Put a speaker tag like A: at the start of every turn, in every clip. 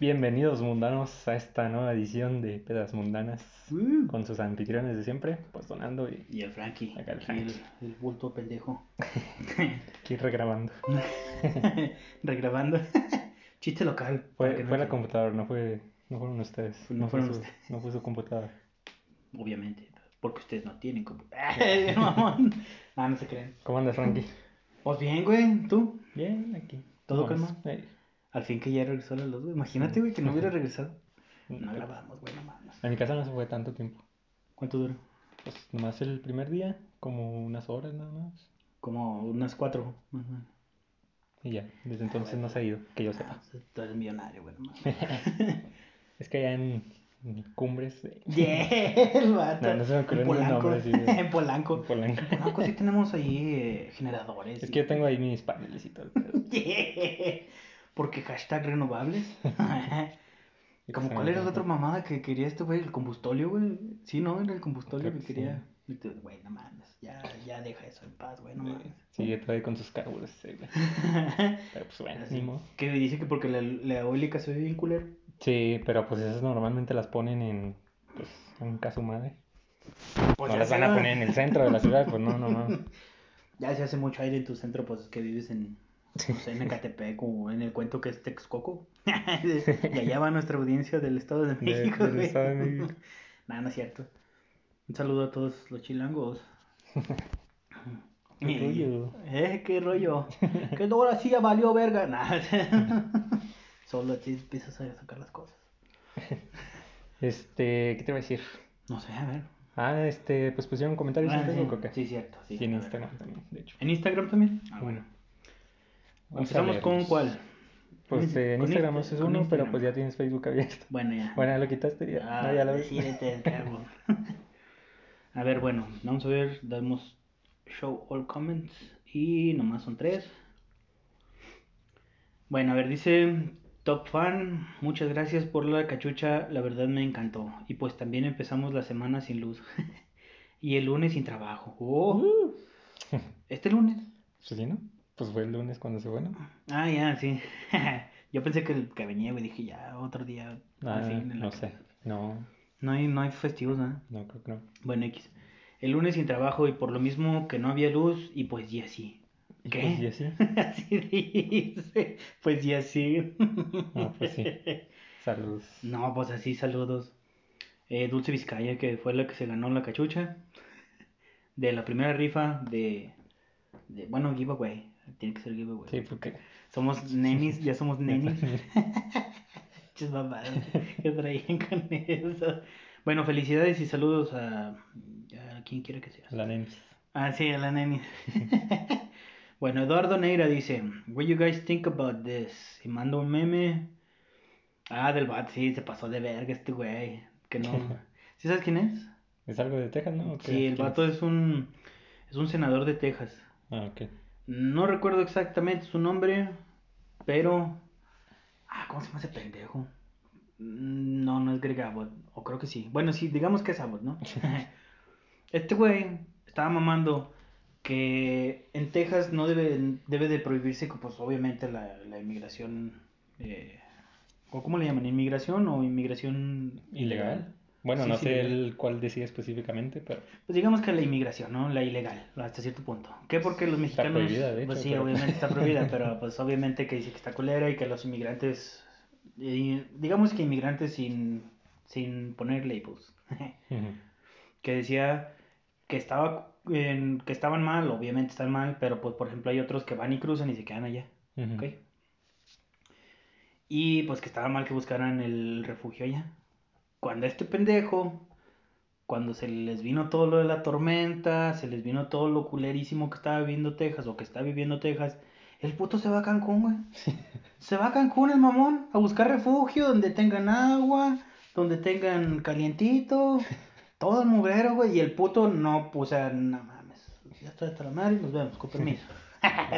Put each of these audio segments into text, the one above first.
A: Bienvenidos mundanos a esta nueva edición de Pedas Mundanas
B: Uh.
A: con sus anfitriones de siempre, pues donando y
B: Y el Frankie.
A: Acá el Frankie.
B: El, el bulto pendejo.
A: aquí regrabando.
B: Regrabando. Chiste local.
A: Fue,
B: no
A: fue la computadora, no fue, no fueron ustedes.
B: No
A: fue
B: fueron
A: su,
B: ustedes.
A: no fue su computadora.
B: Obviamente. Porque ustedes no tienen computadora. mamón. Ah, no se creen.
A: ¿Cómo andas, Frankie?
B: Pues bien, güey. ¿Tú?
A: Bien, aquí.
B: ¿Todo calma?
A: Ey.
B: Al fin que ya regresó a las dos, güey. Imagínate, güey, que no hubiera regresado. No grabamos, güey, no mames.
A: En mi casa no se fue tanto tiempo.
B: ¿Cuánto duró?
A: Pues nomás el primer día, como unas horas nada más.
B: Como unas cuatro. más o menos.
A: Y ya, desde entonces no se ha ido, que yo sepa.
B: Ah, Tú eres millonario, güey, no.
A: Es que allá en, en Cumbres,
B: Yeah, el vato.
A: No, no se me ocurrió
B: en
A: ningún
B: Polanco.
A: nombre así de-
B: en Polanco.
A: Polanco.
B: En Polanco sí tenemos ahí eh, generadores.
A: Es
B: y-
A: que yo tengo ahí mis paneles y todo. el pedo.
B: Yeah. Porque hashtag renovables. Como cuál era la otra mamada que quería este güey, el combustolio, güey. Sí, ¿no? Era el combustolio que
A: que
B: quería. Güey, no mames. Ya, ya deja eso en paz, güey, no mames.
A: Sigue todavía con sus cálculos. sí, güey. Pero pues bueno,
B: Así.
A: ni modo.
B: Que dice que porque la, la eólica se ve bien culero.
A: Sí, pero pues esas normalmente las ponen en, pues, en casa madre.
B: Pues
A: no las van a poner en el centro de la ciudad, pues no, no, no.
B: Ya se hace mucho aire en tu centro, pues es que vives en, no sé, en Ecatepec o en el cuento que es Texcoco. y allá va nuestra audiencia del Estado de
A: De-
B: México.
A: del
B: güey.
A: Estado de México.
B: Nah, no es cierto. Un saludo a todos los chilangos.
A: Qué rollo.
B: Eh, qué rollo. que ahora sí ya valió verga. Nah. Solo te empiezas a sacar las cosas.
A: Este, ¿qué te iba a decir?
B: No sé, a ver.
A: Ah, este, pues pusieron comentarios
B: Ah,
A: en
B: sí.
A: Facebook o qué?
B: Sí, cierto. Sí,
A: Y en
B: ver.
A: Instagram también, de hecho.
B: ¿En Instagram también? Ah, bueno.
A: Vamos
B: ¿Empezamos con cuál?
A: Pues eh, en
B: Con
A: Instagram
B: Insta-
A: es uno, pero
B: Instagram.
A: pues ya tienes Facebook abierto.
B: Bueno, ya.
A: Bueno, ya lo quitaste ya.
B: Ah,
A: no, ya lo ves.
B: A ver, bueno, vamos a ver, damos show all comments y nomás son tres. Bueno, a ver, dice Top Fan, muchas gracias por la cachucha, la verdad me encantó. Y pues también empezamos la semana sin luz. y el lunes sin trabajo. Oh, ¿Este lunes?
A: Pues sí, ¿no? Pues fue el lunes cuando se fue, ¿no?
B: Ah, ya, sí. Yo pensé que, que venía, güey, dije ya, otro día.
A: Ah, no sé. No,
B: No hay, no hay festivos, ¿no?
A: no creo que no.
B: Bueno, X. El lunes sin trabajo y por lo mismo que no había luz y pues ya sí. ¿Qué?
A: pues, y así.
B: Así dice. Pues ya sí.
A: Ah, pues sí. Saludos.
B: No, pues así, saludos. Eh, Dulce Vizcaya, que fue la que se ganó la cachucha. De la primera rifa de... de bueno, giveaway. Tiene que ser giveaway.
A: Sí, porque.
B: Somos nenis, ya somos nenis. Chis mamadas que traían con eso. Bueno, felicidades y saludos a, a quien quiera que sea.
A: La nenis.
B: Ah, sí, a la neni. bueno, Eduardo Neira dice, What you guys think about this? Y manda un meme. Ah, del bat, sí, se pasó de verga este güey. Que no. ¿Sí sabes quién es?
A: ¿Es algo de Texas, no?
B: Sí, el
A: ¿Quién
B: vato
A: es?
B: es un es un senador de Texas.
A: Ah, ok.
B: No recuerdo exactamente su nombre, pero ah, ¿cómo se llama ese pendejo? Mm, No, no es Greg Abbott, o creo que sí. Bueno, sí, digamos que es Abbott, ¿no? Este güey estaba mamando que en Texas no debe, debe de prohibirse, pues obviamente la, la inmigración, eh, ¿o cómo le llaman? ¿Inmigración o inmigración
A: ¿Ilegal? Bueno,
B: Sí,
A: no
B: sí,
A: sé el cuál decía específicamente, pero.
B: Pues digamos que la inmigración, ¿no? La ilegal, hasta cierto punto. ¿Qué? Porque los
A: Está
B: mexicanos...
A: prohibida, de
B: pues sí,
A: pero-
B: obviamente está prohibida, pero pues obviamente que dice que está culera y que los inmigrantes... eh, digamos que inmigrantes sin, sin poner labels. Que decía que estaba en- que estaban mal, obviamente están mal, pero pues por ejemplo hay otros que van y cruzan y se quedan allá,
A: Ujú.
B: ¿ok? Y pues que estaba mal que buscaran el refugio allá. Cuando este pendejo, cuando se les vino todo lo de la tormenta, se les vino todo lo culerísimo que estaba viviendo Texas o que está viviendo Texas, el puto se va a Cancún, güey. Se va a Cancún el mamón a buscar refugio donde tengan agua, donde tengan calientito, todo el mugrero, güey. Y el puto no, pues, o sea, no mames. Ya estoy hasta la madre, nos vemos, con permiso.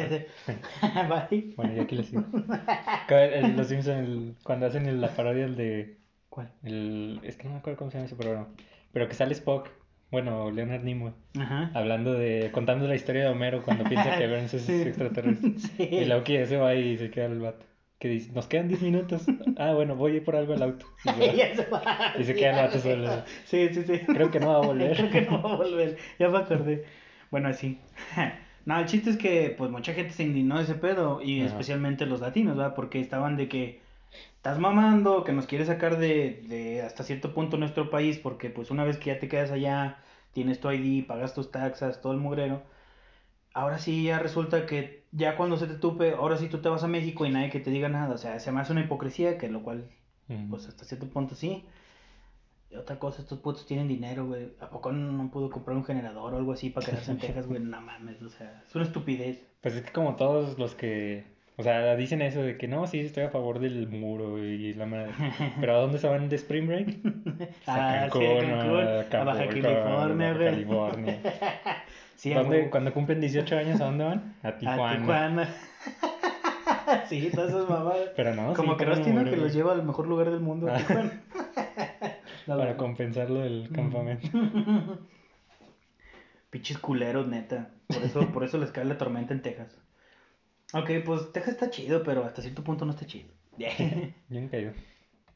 B: Bye.
A: Bueno, yo aquí les el- Los Simpsons, cuando hacen la parodia el de.
B: ¿Cuál?
A: El, es que no me acuerdo cómo se llama ese programa. Pero que sale Spock, bueno, Leonard Nimoy,
B: Ajá.
A: hablando de. contando la historia de Homero cuando piensa que Burns es
B: Sí.
A: extraterrestre.
B: Sí.
A: Y luego que se va y se queda el vato. Que dice, nos quedan 10 minutos. Ah, bueno, voy a ir por algo al auto. Y,
B: Y
A: yo,
B: ya se va.
A: Y se queda el vato solo.
B: Sí, sí, sí.
A: Creo que no va a volver.
B: Creo que no va a volver. Ya me acordé. Bueno, así. No, el chiste es que pues mucha gente se indignó de ese pedo y
A: Ajá.
B: especialmente los latinos, ¿verdad? Porque estaban de que estás mamando, que nos quieres sacar de, de hasta cierto punto nuestro país porque pues una vez que ya te quedas allá, tienes tu ID, pagas tus taxas, todo el mugrero. Ahora sí ya resulta que ya cuando se te tupe, ahora sí tú te vas a México y nadie que te diga nada, o sea, se me hace una hipocresía que lo cual pues hasta cierto punto sí. Y otra cosa, estos putos tienen dinero, güey. ¿A poco no, no pudo comprar un generador o algo así para quedarse en Texas, güey? No mames, o sea, es una estupidez.
A: Pues es que como todos los que, o sea, dicen eso de que no, sí, estoy a favor del muro y la madre. Pero ¿a dónde se van de Spring Break?
B: Ah,
A: A
B: a Cancún, a
A: Acapulco,
B: Baja California,
A: a
B: güey.
A: California.
B: Sí, a
A: ¿Dónde-
B: huevo.
A: cuando cumplen 18 años, ¿a dónde van? A
B: A
A: Tijuana.
B: Tijuana. sí, todas esas mamadas.
A: Pero no,
B: Como
A: sí,
B: que Rostino que los lleva al mejor lugar del mundo, a
A: Ah.
B: Tijuana. No,
A: Para
B: no.
A: compensarlo del campamento.
B: Pinches culeros, neta. Por eso, por eso les cae la tormenta en Texas. Ok, pues Texas está chido, pero hasta cierto punto no está chido.
A: Yo nunca he ido.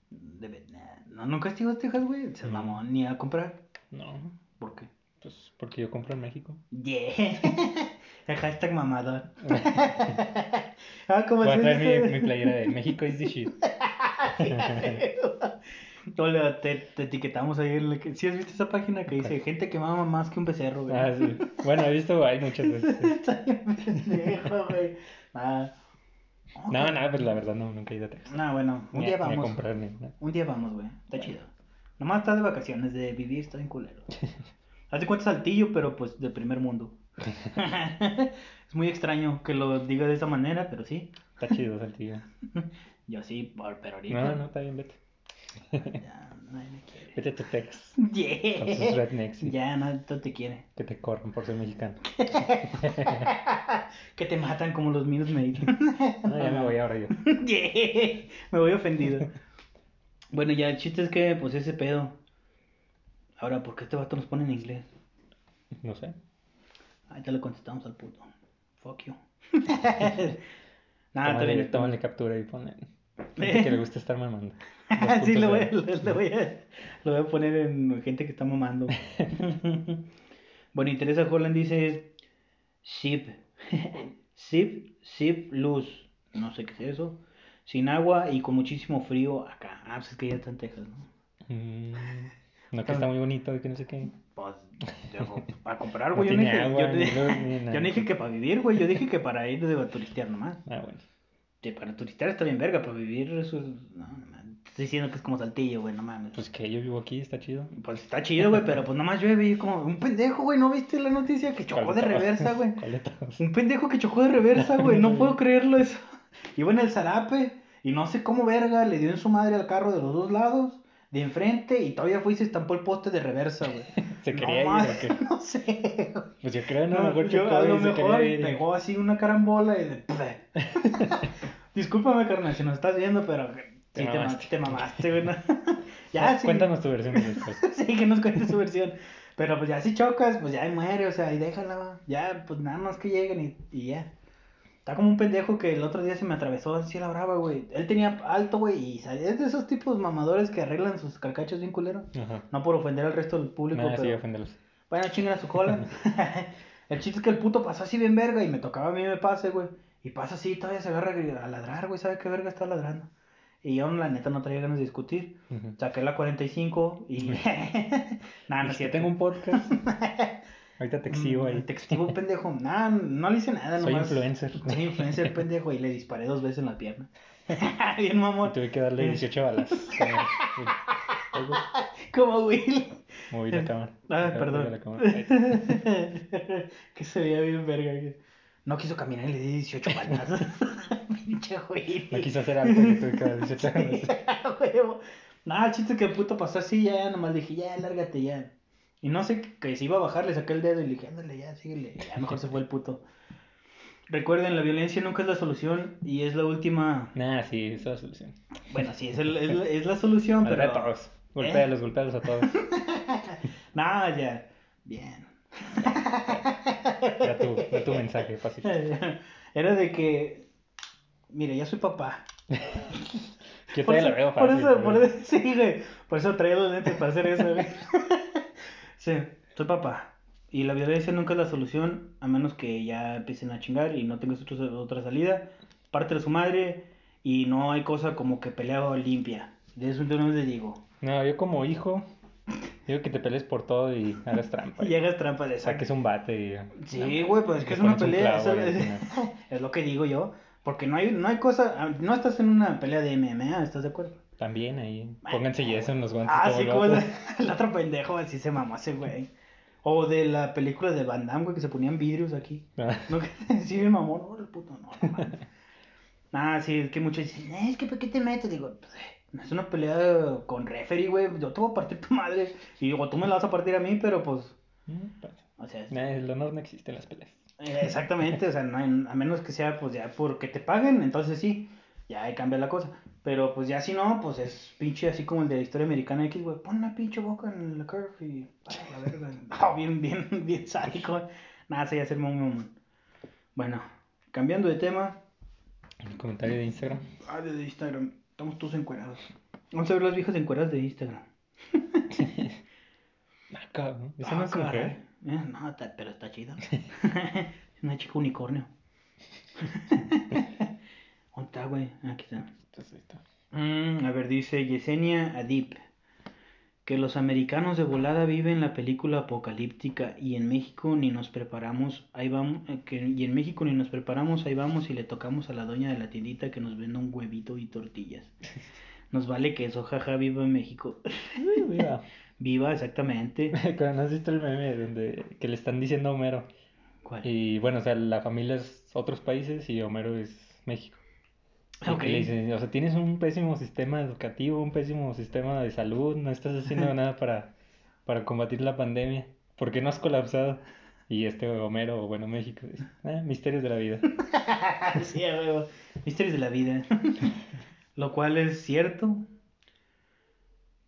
B: De ver- No, nunca has ido a Texas, güey. Se
A: No.
B: mamó ni a comprar.
A: No,
B: ¿Por qué?
A: pues porque yo compro en México.
B: Yeah. El hashtag mamador. ah, como
A: Voy a traer mi playera de México is the shit.
B: Hola, te, te etiquetamos ahí. En que... ¿Sí has visto esa página que dice gente que mama más que un becerro, güey?
A: Ah, sí. Bueno, he visto hay muchas veces.
B: Está bien pendejo, güey. Ah.
A: No, no, pues la verdad no, nunca he ido a Texas.
B: No, bueno, un
A: Ni
B: día
A: a-
B: vamos.
A: comprar ni nada.
B: Un día vamos, güey. Está chido. Nomás estás de vacaciones, de vivir, está bien culero. Haz de cuenta saltillo, pero pues de primer mundo. es muy extraño que lo diga de esa manera, pero sí.
A: Está chido, Saltillo.
B: Yo sí, pero ahorita.
A: No, no, está bien, vete.
B: Ya, nadie me quiere.
A: Vete a tu Texas.
B: Yeah.
A: Con sus rednecks. y
B: Ya, no te quiere.
A: Que te corran por ser mexicano.
B: que te matan como los Minus Maid.
A: No, ya me voy ahora yo.
B: Yeah, Me voy ofendido. Bueno, ya el chiste es que, pues ese pedo. Ahora, ¿por qué este vato nos pone en inglés?
A: No sé.
B: Ahí te le contestamos al puto. Fuck you. Nada, está
A: Tómale,
B: bien.
A: tómale captura y ponle. Gente que le gusta estar mamando.
B: sí, lo voy, a,
A: 2.0.
B: lo, lo voy a, lo voy a poner en gente que está mamando. bueno, y Teresa Holland dice: Ship. Ship, ship, luz. No sé qué es eso. Sin agua y con muchísimo frío acá. Ah, pues es que ya está en Texas, ¿no?
A: Mm, no, que está muy bonito y que no sé qué.
B: Pues, yo- para comprar, güey. yo, no
A: tiene
B: dije,
A: agua,
B: yo,
A: ni luz, ni
B: yo
A: nada.
B: no dije que para vivir, güey. Yo dije que para ir de turistear nomás.
A: Ah, bueno.
B: Para turistear está bien verga, para vivir eso es... No, no mames. Estoy diciendo que es como saltillo, güey, no mames.
A: Pues que yo vivo aquí, está chido.
B: Pues está chido, güey, pero pues nomás llueve y como un pendejo, güey, ¿no viste la noticia que chocó
A: ¿Cuál
B: de reversa, güey? Un pendejo que chocó de reversa, güey, no puedo creerlo eso. Iba en el zarape y no sé cómo verga le dio en su madre al carro de los dos lados, de enfrente y todavía fue y se estampó el poste de reversa, güey.
A: ¿Se
B: No
A: quería ir
B: mames,
A: o qué?
B: No sé, güey.
A: Pues yo creo, no,
B: No,
A: mejor
B: yo a lo
A: y se
B: mejor
A: quería ir.
B: pegó así una carambola y de... Discúlpame, carnal, si nos estás viendo, pero
A: Te
B: sí te, ma-
A: mamaste.
B: te mamaste. ¿no? ya, sí.
A: Cuéntanos tu versión de después.
B: sí, que nos cuente su versión. Pero pues ya si chocas, pues ya ahí muere, o sea, y déjala. Ya, pues nada más que lleguen y, y ya. Está como un pendejo que el otro día se me atravesó así a la brava, güey. Él tenía alto, güey, y es de esos tipos mamadores que arreglan sus carcachos bien culero.
A: Ajá.
B: No por ofender al resto del público,
A: sí,
B: pero...
A: oféndelos.
B: Bueno, chinguen a su cola. el chiste es que el puto pasó así bien verga y me tocaba a mí me pase, güey. Y pasa así, todavía se agarra a ladrar, güey. ¿Sabe qué verga está ladrando? Y yo, la neta, no traía ganas de discutir. Saqué la 45 y. Nada, no es
A: tengo un podcast. Ahorita te exhibo ahí.
B: Mm, Te exhibo, pendejo. Nada, no le hice nada,
A: Soy
B: nomás.
A: influencer.
B: Soy influencer, pendejo. Y le disparé dos veces en la pierna. bien, mamón.
A: Tuve que darle 18 balas.
B: Como Will.
A: Moví la cámara.
B: Ah, perdón.
A: la cámara.
B: Que se veía bien verga. No quiso caminar y le di 18 balas. Pinche Will.
A: No quiso hacer algo y tuve que dar 18 balas.
B: A huevo. Nada, el chiste que el puto pasó así, ya nomás dije, ya, lárgate ya. Y no sé que si iba a bajar, le saqué el dedo y le dije, ándale, ya, síguele. Ya mejor se fue el puto. Recuerden, la violencia nunca es la solución y es la última.
A: Nah, sí, es la solución.
B: Bueno, sí, es, el- es, la- es la solución,
A: Pero
B: pero.
A: a todos. Golpéalos, golpéalos a todos.
B: Nada, ya. Bien.
A: Ya tu, ya tu mensaje, fácil.
B: Era de que, mire, ya soy papá.
A: Yo
B: Por eso,
A: lo veo
B: por
A: fácil.
B: eso,
A: pero-
B: por eso, sí, güey. Por eso traía los lentes para hacer eso, güey. Sí, soy papá. Y la violencia nunca es la solución, a menos que ya empiecen a chingar y no tengas otro- otra salida. Parte de su madre y no hay cosa como que pelea limpia. De eso no les digo.
A: No, yo como hijo, digo que te pelees por todo y hagas trampa.
B: Y hagas trampa de.
A: Saques un bate y...
B: Sí, güey, pues es que es una
A: un
B: pelea.
A: clavo
B: es, lo que digo yo. Porque no hay, no hay cosa. No estás en una pelea de MMA, ¿estás de acuerdo?
A: También ahí, pónganse yeso en los guantes.
B: Ah, sí,
A: el
B: como el otro pendejo, así se mamó ese güey. O de la película de Van Damme, güey, que se ponían vidrios aquí.
A: Ah,
B: No, que sí, mi mamón, no, el puto, no, no. Ah, sí, es que muchos dicen, "Eh, es que ¿por qué te metes? Digo, pues, eh, es una pelea con referee, güey, yo te voy a partir tu madre. Y digo, tú me la vas a partir a mí, pero pues,
A: mm,
B: o sea,
A: el honor no existe en las peleas.
B: eh, exactamente, o sea, no hay- a menos que sea, pues ya porque te paguen, entonces sí, ya ahí cambia la cosa. Pero pues ya si no, pues es pinche así como el de la historia americana X, güey, pon una pinche boca en la curve y vaya la verga. No, bien, bien, bien sádico. Nada, se ya hacer muy. Bueno, cambiando de tema,
A: El comentario de Instagram.
B: ah, de Instagram, estamos todos encuerados. Vamos a ver las viejas encueradas de Instagram.
A: Ah, cabrón. Esa
B: Ah,
A: no es
B: caray.
A: mujer.
B: Eh, no, está- pero está chido. Una chica unicornio. ¿Dónde está, güey? Aquí está.
A: Entonces, ahí está.
B: Mm, a ver, dice Yesenia Adip. Que los americanos de volada viven la película apocalíptica y en México ni nos preparamos, ahí vamos, eh, que, y en México ni nos preparamos, ahí vamos y le tocamos a la doña de la tiendita que nos venda un huevito y tortillas. Nos vale que eso, jaja, viva en México.
A: Mira.
B: Viva, exactamente.
A: Cuando ¿No has visto el meme donde que le están diciendo a Homero?
B: ¿Cuál?
A: Y bueno, o sea, la familia es otros países y Homero es México. Y
B: Ok.
A: que le dicen, o sea, tienes un pésimo sistema educativo, un pésimo sistema de salud, no estás haciendo nada para, para combatir la pandemia. ¿Por qué no has colapsado? Y este Homero, bueno, México, dice, "Ah, misterios de la vida.
B: sí, a huevo. Misterios de la vida. Lo cual es cierto.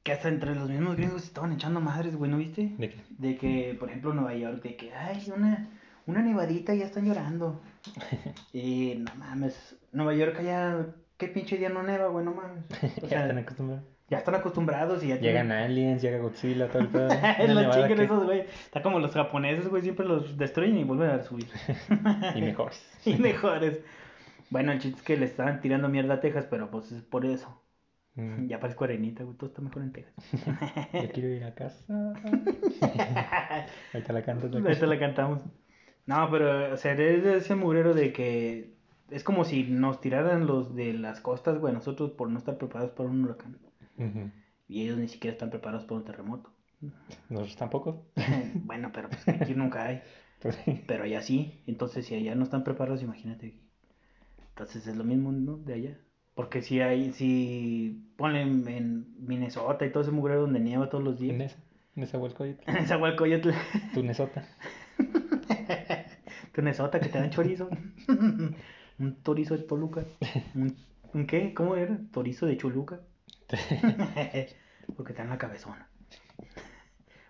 B: Que hasta entre los mismos gringos se estaban echando madres, güey, ¿no viste?
A: ¿De qué?
B: De que, por ejemplo, Nueva York, de que, ay, una, una nevadita y ya están llorando. y no mames, Nueva York ya, qué pinche día no neva, güey, no mames. O
A: Ya
B: sea,
A: están acostumbrados.
B: ya están acostumbrados y ya
A: Llegan aliens, llega Godzilla, todo el pedo.
B: tienen... Los chingan
A: que-
B: esos, güey. Está como los japoneses, güey, siempre los destruyen y vuelven a subir.
A: Y mejores.
B: y mejores. Bueno, el chiste es que le estaban tirando mierda a Texas, pero pues es por eso.
A: Mm,
B: Ya parezco arenita, güey, todo está mejor en Texas.
A: Yo quiero ir a casa. Ahorita la cantas.
B: Ahorita la cantamos. No, pero, o sea, es ese murero de que es como si nos tiraran los de las costas, güey, nosotros por no estar preparados para un huracán. Y ellos ni siquiera están preparados para un terremoto.
A: Nosotros tampoco.
B: bueno, pero pues aquí nunca hay.
A: Pues sí.
B: Pero allá sí. Entonces, si allá no están preparados, imagínate aquí. Entonces es lo mismo, ¿no? De allá. Porque si hay, si ponen en Minnesota y todo ese mugrero donde nieva todos los
A: En
B: días.
A: esa, en esa Hualcoyotl.
B: En Zahualcoyotl.
A: Tu Nesota.
B: Tu Minnesota que te dan chorizo. un torizo de Toluca. ¿Un, un qué? ¿Cómo era? Torizo de Choluca. Porque está en la cabezona.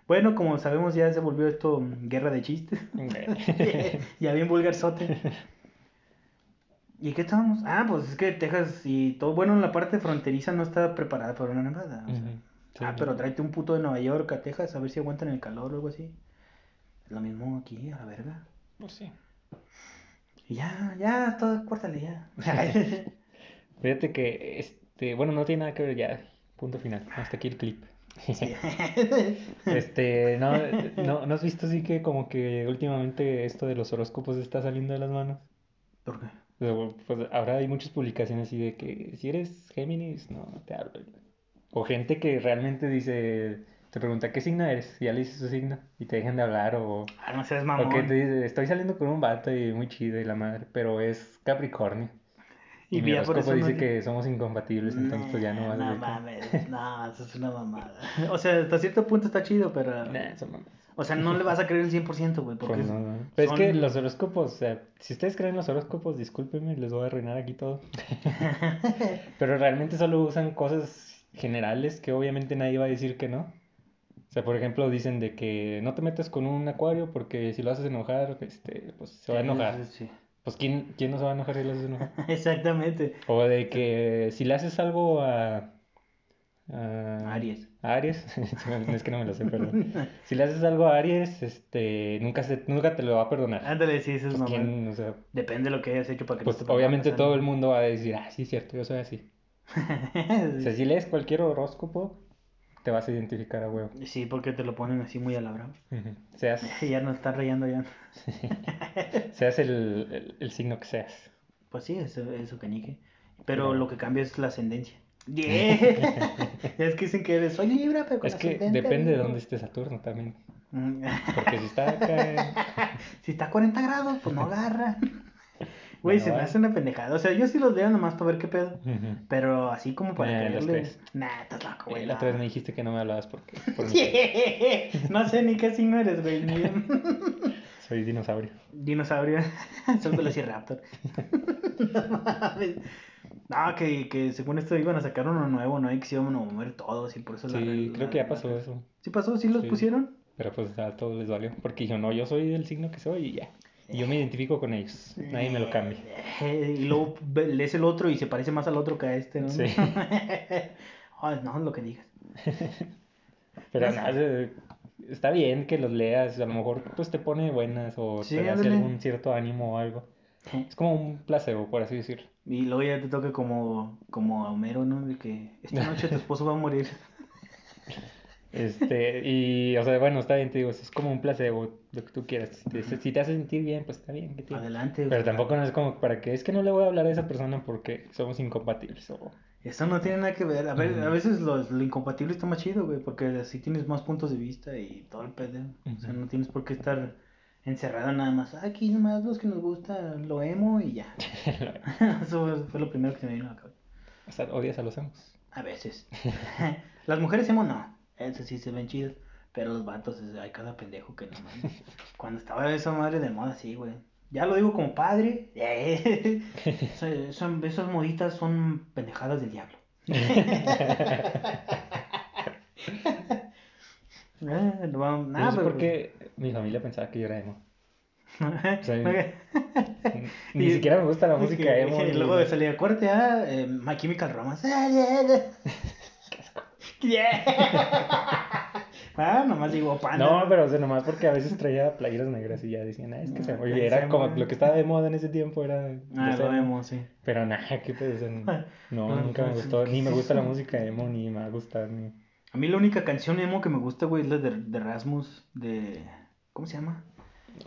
B: Bueno, como sabemos ya se volvió esto mm, guerra de chistes. ya bien vulgarzote. ¿Y qué estábamos? Ah, pues es que Texas y todo, bueno, en la parte fronteriza no está preparada para una nevada. o sea.
A: Ujú. Sí,
B: ah, pero tráete un puto de Nueva York a Texas a ver si aguantan el calor o algo así. Es lo mismo aquí, a la verga.
A: Pues sí.
B: Y ya, ya, todo, córtale ya.
A: Fíjate que, este, bueno, no tiene nada que ver ya. Punto final. Hasta aquí el clip.
B: Sí.
A: Este, no, no, ¿no has visto así que como que últimamente esto de los horóscopos está saliendo de las manos?
B: ¿Por qué?
A: Pues ahora hay muchas publicaciones así de que si eres Géminis, no te hablo. O gente que realmente dice, te pregunta qué signo eres, y ya le dices su signo y te dejan de hablar o,
B: Ah, no seas
A: o
B: mamón.
A: que te dice, estoy saliendo con un vato y muy chido y la madre, pero es Capricornio. Y,
B: Y
A: mi horóscopo
B: no
A: dice
B: di-
A: que somos incompatibles, entonces pues ya no vas a
B: No mames, no, eso es una mamada. O sea, hasta cierto punto está chido, pero.
A: Nah.
B: O sea, no le vas a creer el 100%, güey. Porque
A: Pues
B: es-
A: no, no. Pero es que los horóscopos, o sea, si ustedes creen los horóscopos, discúlpenme, les voy a arruinar aquí todo. Pero realmente solo usan cosas generales que obviamente nadie va a decir que no. O sea, por ejemplo, dicen de que no te metas con un acuario porque si lo haces enojar, este, pues se va a enojar.
B: Sí, sí.
A: Pues ¿quién, quién no se va a enojar si le haces enojar?
B: Exactamente.
A: O de que si le haces algo a... a
B: Aries.
A: a Aries, es que no me lo sé, pero si le haces algo a Aries, este, nunca se, nunca te lo va a perdonar.
B: Ándale, sí, eso es
A: Pues,
B: normal.
A: ¿quién? O sea,
B: Depende de lo que hayas hecho para que
A: pues
B: no te
A: obviamente todo el mundo va a decir, ah, sí, cierto, yo soy así. O sea, si lees cualquier horóscopo, te vas a identificar a huevo.
B: Sí, porque te lo ponen así muy a la brava.
A: Seas,
B: Ya nos están rayando ya.
A: seas el, el, el signo que seas.
B: Pues sí, eso, eso canique. Pero
A: Pero-
B: lo que cambia es la ascendencia. Yeah. es que dicen que eres, soy libra, pero con
A: Es que depende de
B: Virgo".
A: dónde esté Saturno también.
B: Mm.
A: Porque si está acá
B: si está a 40 grados, pues no agarra. Güey, se me hace una pendejada. O sea, yo sí los leo nomás para ver qué pedo. Pero así como para
A: Nah, los
B: creerle.
A: crees.
B: Nah, estás loco,
A: Eh,
B: güey.
A: La otra vez me dijiste que no me hablabas porque por
B: no sé ni qué signo eres, güey.
A: soy dinosaurio.
B: Dinosaurio. Son Velociraptor. no mames. No, que, que según esto iban a sacar uno nuevo, ¿no? Y que se iban a mover todos y por eso
A: Sí,
B: la-
A: creo que ya pasó eso.
B: ¿Sí pasó? ¿Sí los
A: Sí.
B: pusieron?
A: Pero pues a todos les valió. Porque yo no, yo soy del signo que soy y ya. Y yo me identifico con ellos. Nadie me lo cambia.
B: Eh, y luego lees el otro y se parece más al otro que a este, ¿no?
A: Sí.
B: Ay, no, lo que digas.
A: Pero nada, eh, está bien que los leas. A lo mejor pues te pone buenas o
B: Sí,
A: te hace algún cierto ánimo o algo. Es como un placebo, por así decirlo.
B: Y luego ya te toca como, como a Homero, ¿no? De que esta noche tu esposo va a morir.
A: Este, y, o sea, bueno, está bien, te digo, es como un placebo, lo que tú quieras. Si te, si te hace sentir bien, pues está bien, que?
B: Adelante.
A: Pero tampoco no es como para que es que no le voy a hablar a esa persona porque somos incompatibles. O...
B: Eso no tiene nada que ver. A, ver,
A: Ujú.
B: a veces lo, lo incompatible está más chido, güey, porque así tienes más puntos de vista y todo el pedo. O sea, no tienes por qué estar encerrado nada más. "Ah, Aquí nomás los que nos gusta lo emo y ya. Eso fue- lo primero que se me vino a la cabeza.
A: o sea, odias a los amos.
B: A veces. Las mujeres emo no. Esas sí se ven chidas. Pero los vatos, es- hay cada pendejo que no mames. Cuando estaba esa madre de moda, sí, güey. Ya lo digo como padre. Son- son- esas moditas son pendejadas del diablo. Eh, no, vamos-
A: No
B: nada,
A: sé
B: pero-
A: por qué mi familia pensaba que yo era emo. sea,
B: Ok.
A: Ni
B: Y-
A: siquiera me gusta la música
B: que-
A: emo.
B: Y luego salía corte a eh, My Chemical Romance. Yeah. Ah, nomás digo panda.
A: No, pero o sea, nomás porque a veces traía playeras negras y ya decían, ah, es que se
B: Ah,
A: oye,
B: es
A: era como lo que estaba de moda en ese tiempo era
B: Ah, lo
A: emo.
B: sí.
A: Pero nada, qué pedo, o sea, no,
B: No,
A: nunca me
B: pues,
A: gustó,
B: ¿qué
A: ni me gusta la música emo, ni me va a gustar, ni...
B: A mí la única canción emo que me gusta, güey, es la de, de Rasmus, de... ¿Cómo se llama?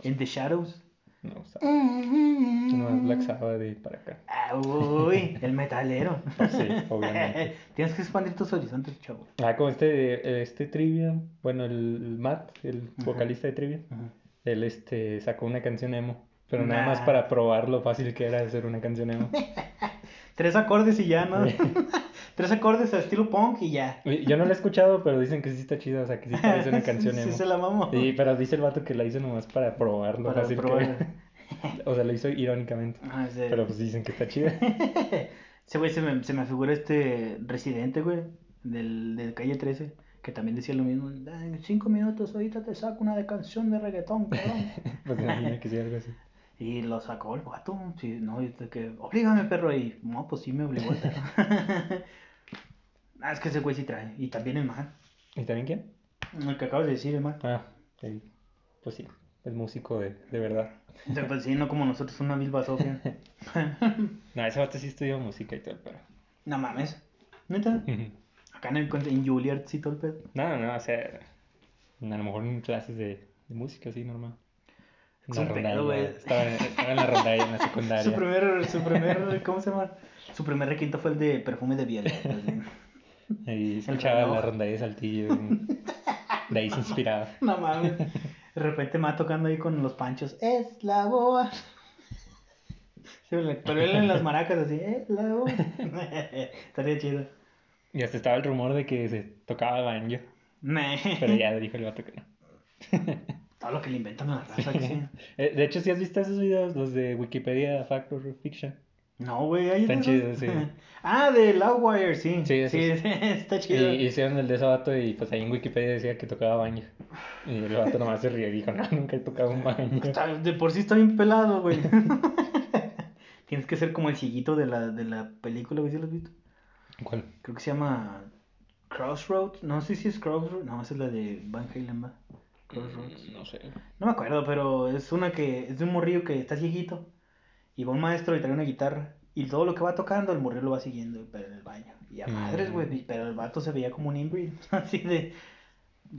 B: In the Shadows.
A: No, o sea, no, Black Sabbath y para acá.
B: Ah, uy, el metalero.
A: Sí, obviamente.
B: Tienes que expandir tus horizontes, chavo.
A: Ah, como este, este Trivia, bueno, el Matt, el vocalista de Trivia,
B: Ajá.
A: él este, sacó una canción emo, pero nada más
B: Nah.
A: para probar lo fácil que era hacer una canción emo.
B: Tres acordes y ya, ¿no? Tres acordes a estilo punk y ya.
A: Yo no la he escuchado, pero dicen que sí está chida, o sea, que sí parece una canción
B: sí,
A: emo.
B: sí se la mamó.
A: Sí, pero dice el vato que la hizo nomás para probar lo
B: Para
A: fácil
B: probar.
A: que. O sea, lo hizo irónicamente.
B: Ah, ese-
A: Pero pues dicen que está chida.
B: Ese güey se me, se me figura este residente, güey, del, de calle 13, que también decía lo mismo. "Ah, En cinco minutos ahorita te saco una de canción de reggaetón, cabrón.
A: Pues imagina que sí, algo así.
B: y lo sacó el vato. Sí, no, y que, oblígame, perro. Y no, pues sí me obligó el perro. Ah, es que ese güey sí trae. Y también el man.
A: ¿Y también quién?
B: El que acabas de decir, el man.
A: Ah, sí. Pues sí, es músico de, de verdad.
B: O sea, pues sí, no como nosotros, una Bilba Sofía.
A: No, ese vato sí estudió música y todo el pedo.
B: no mames. Neta. Acá en, el, en Juilliard sí todo el pedo.
A: No, no, o sea, a lo mejor en clases de, de música, sí, normal. En
B: Es
A: la
B: un pedo, güey.
A: Estaba, estaba en la rondalla en la secundaria.
B: Su primer, su primer, ¿cómo se llama? Su primer requinto fue el de perfume de
A: Y escuchaba
B: reloj.
A: la ronda de Saltillo. de ahí se inspiraba.
B: No mames. De repente me va tocando ahí con los panchos. Es la boa. Sí, Pero él en las maracas así, es la boa. Estaría chido.
A: Y hasta estaba el rumor de que se tocaba banjo. Pero ya dijo el vato que no.
B: Todo lo que le inventan a la raza que sí.
A: Eh, De hecho, si has visto esos videos, los de Wikipedia Fact or Fiction,
B: No, güey, hay
A: Están chidos, sí.
B: ah, de Loudwire, sí.
A: Sí,
B: Sí,
A: esos.
B: está
A: Y
B: chido.
A: hicieron el de ese vato y pues ahí en Wikipedia decía que tocaba baño. Y el vato nomás se ríe y dijo, no, nunca he tocado un baño.
B: Está- de por sí está bien pelado, güey. Tienes que ser como el cieguito de la, de la película, güey, ¿sí lo has visto?
A: ¿Cuál?
B: Creo que se llama Crossroads. No sé si es Crossroads. No, esa es la de Van Halen, ¿va? Crossroads.
A: No sé.
B: No me acuerdo, pero es una que es de un morrillo que está ciegito. Y va un maestro y trae una guitarra. Y todo lo que va tocando, el morrillo lo va siguiendo, pero en el baño. Y a
A: Mm.
B: madres, güey. Pero el vato se veía como un inbreed. Así de.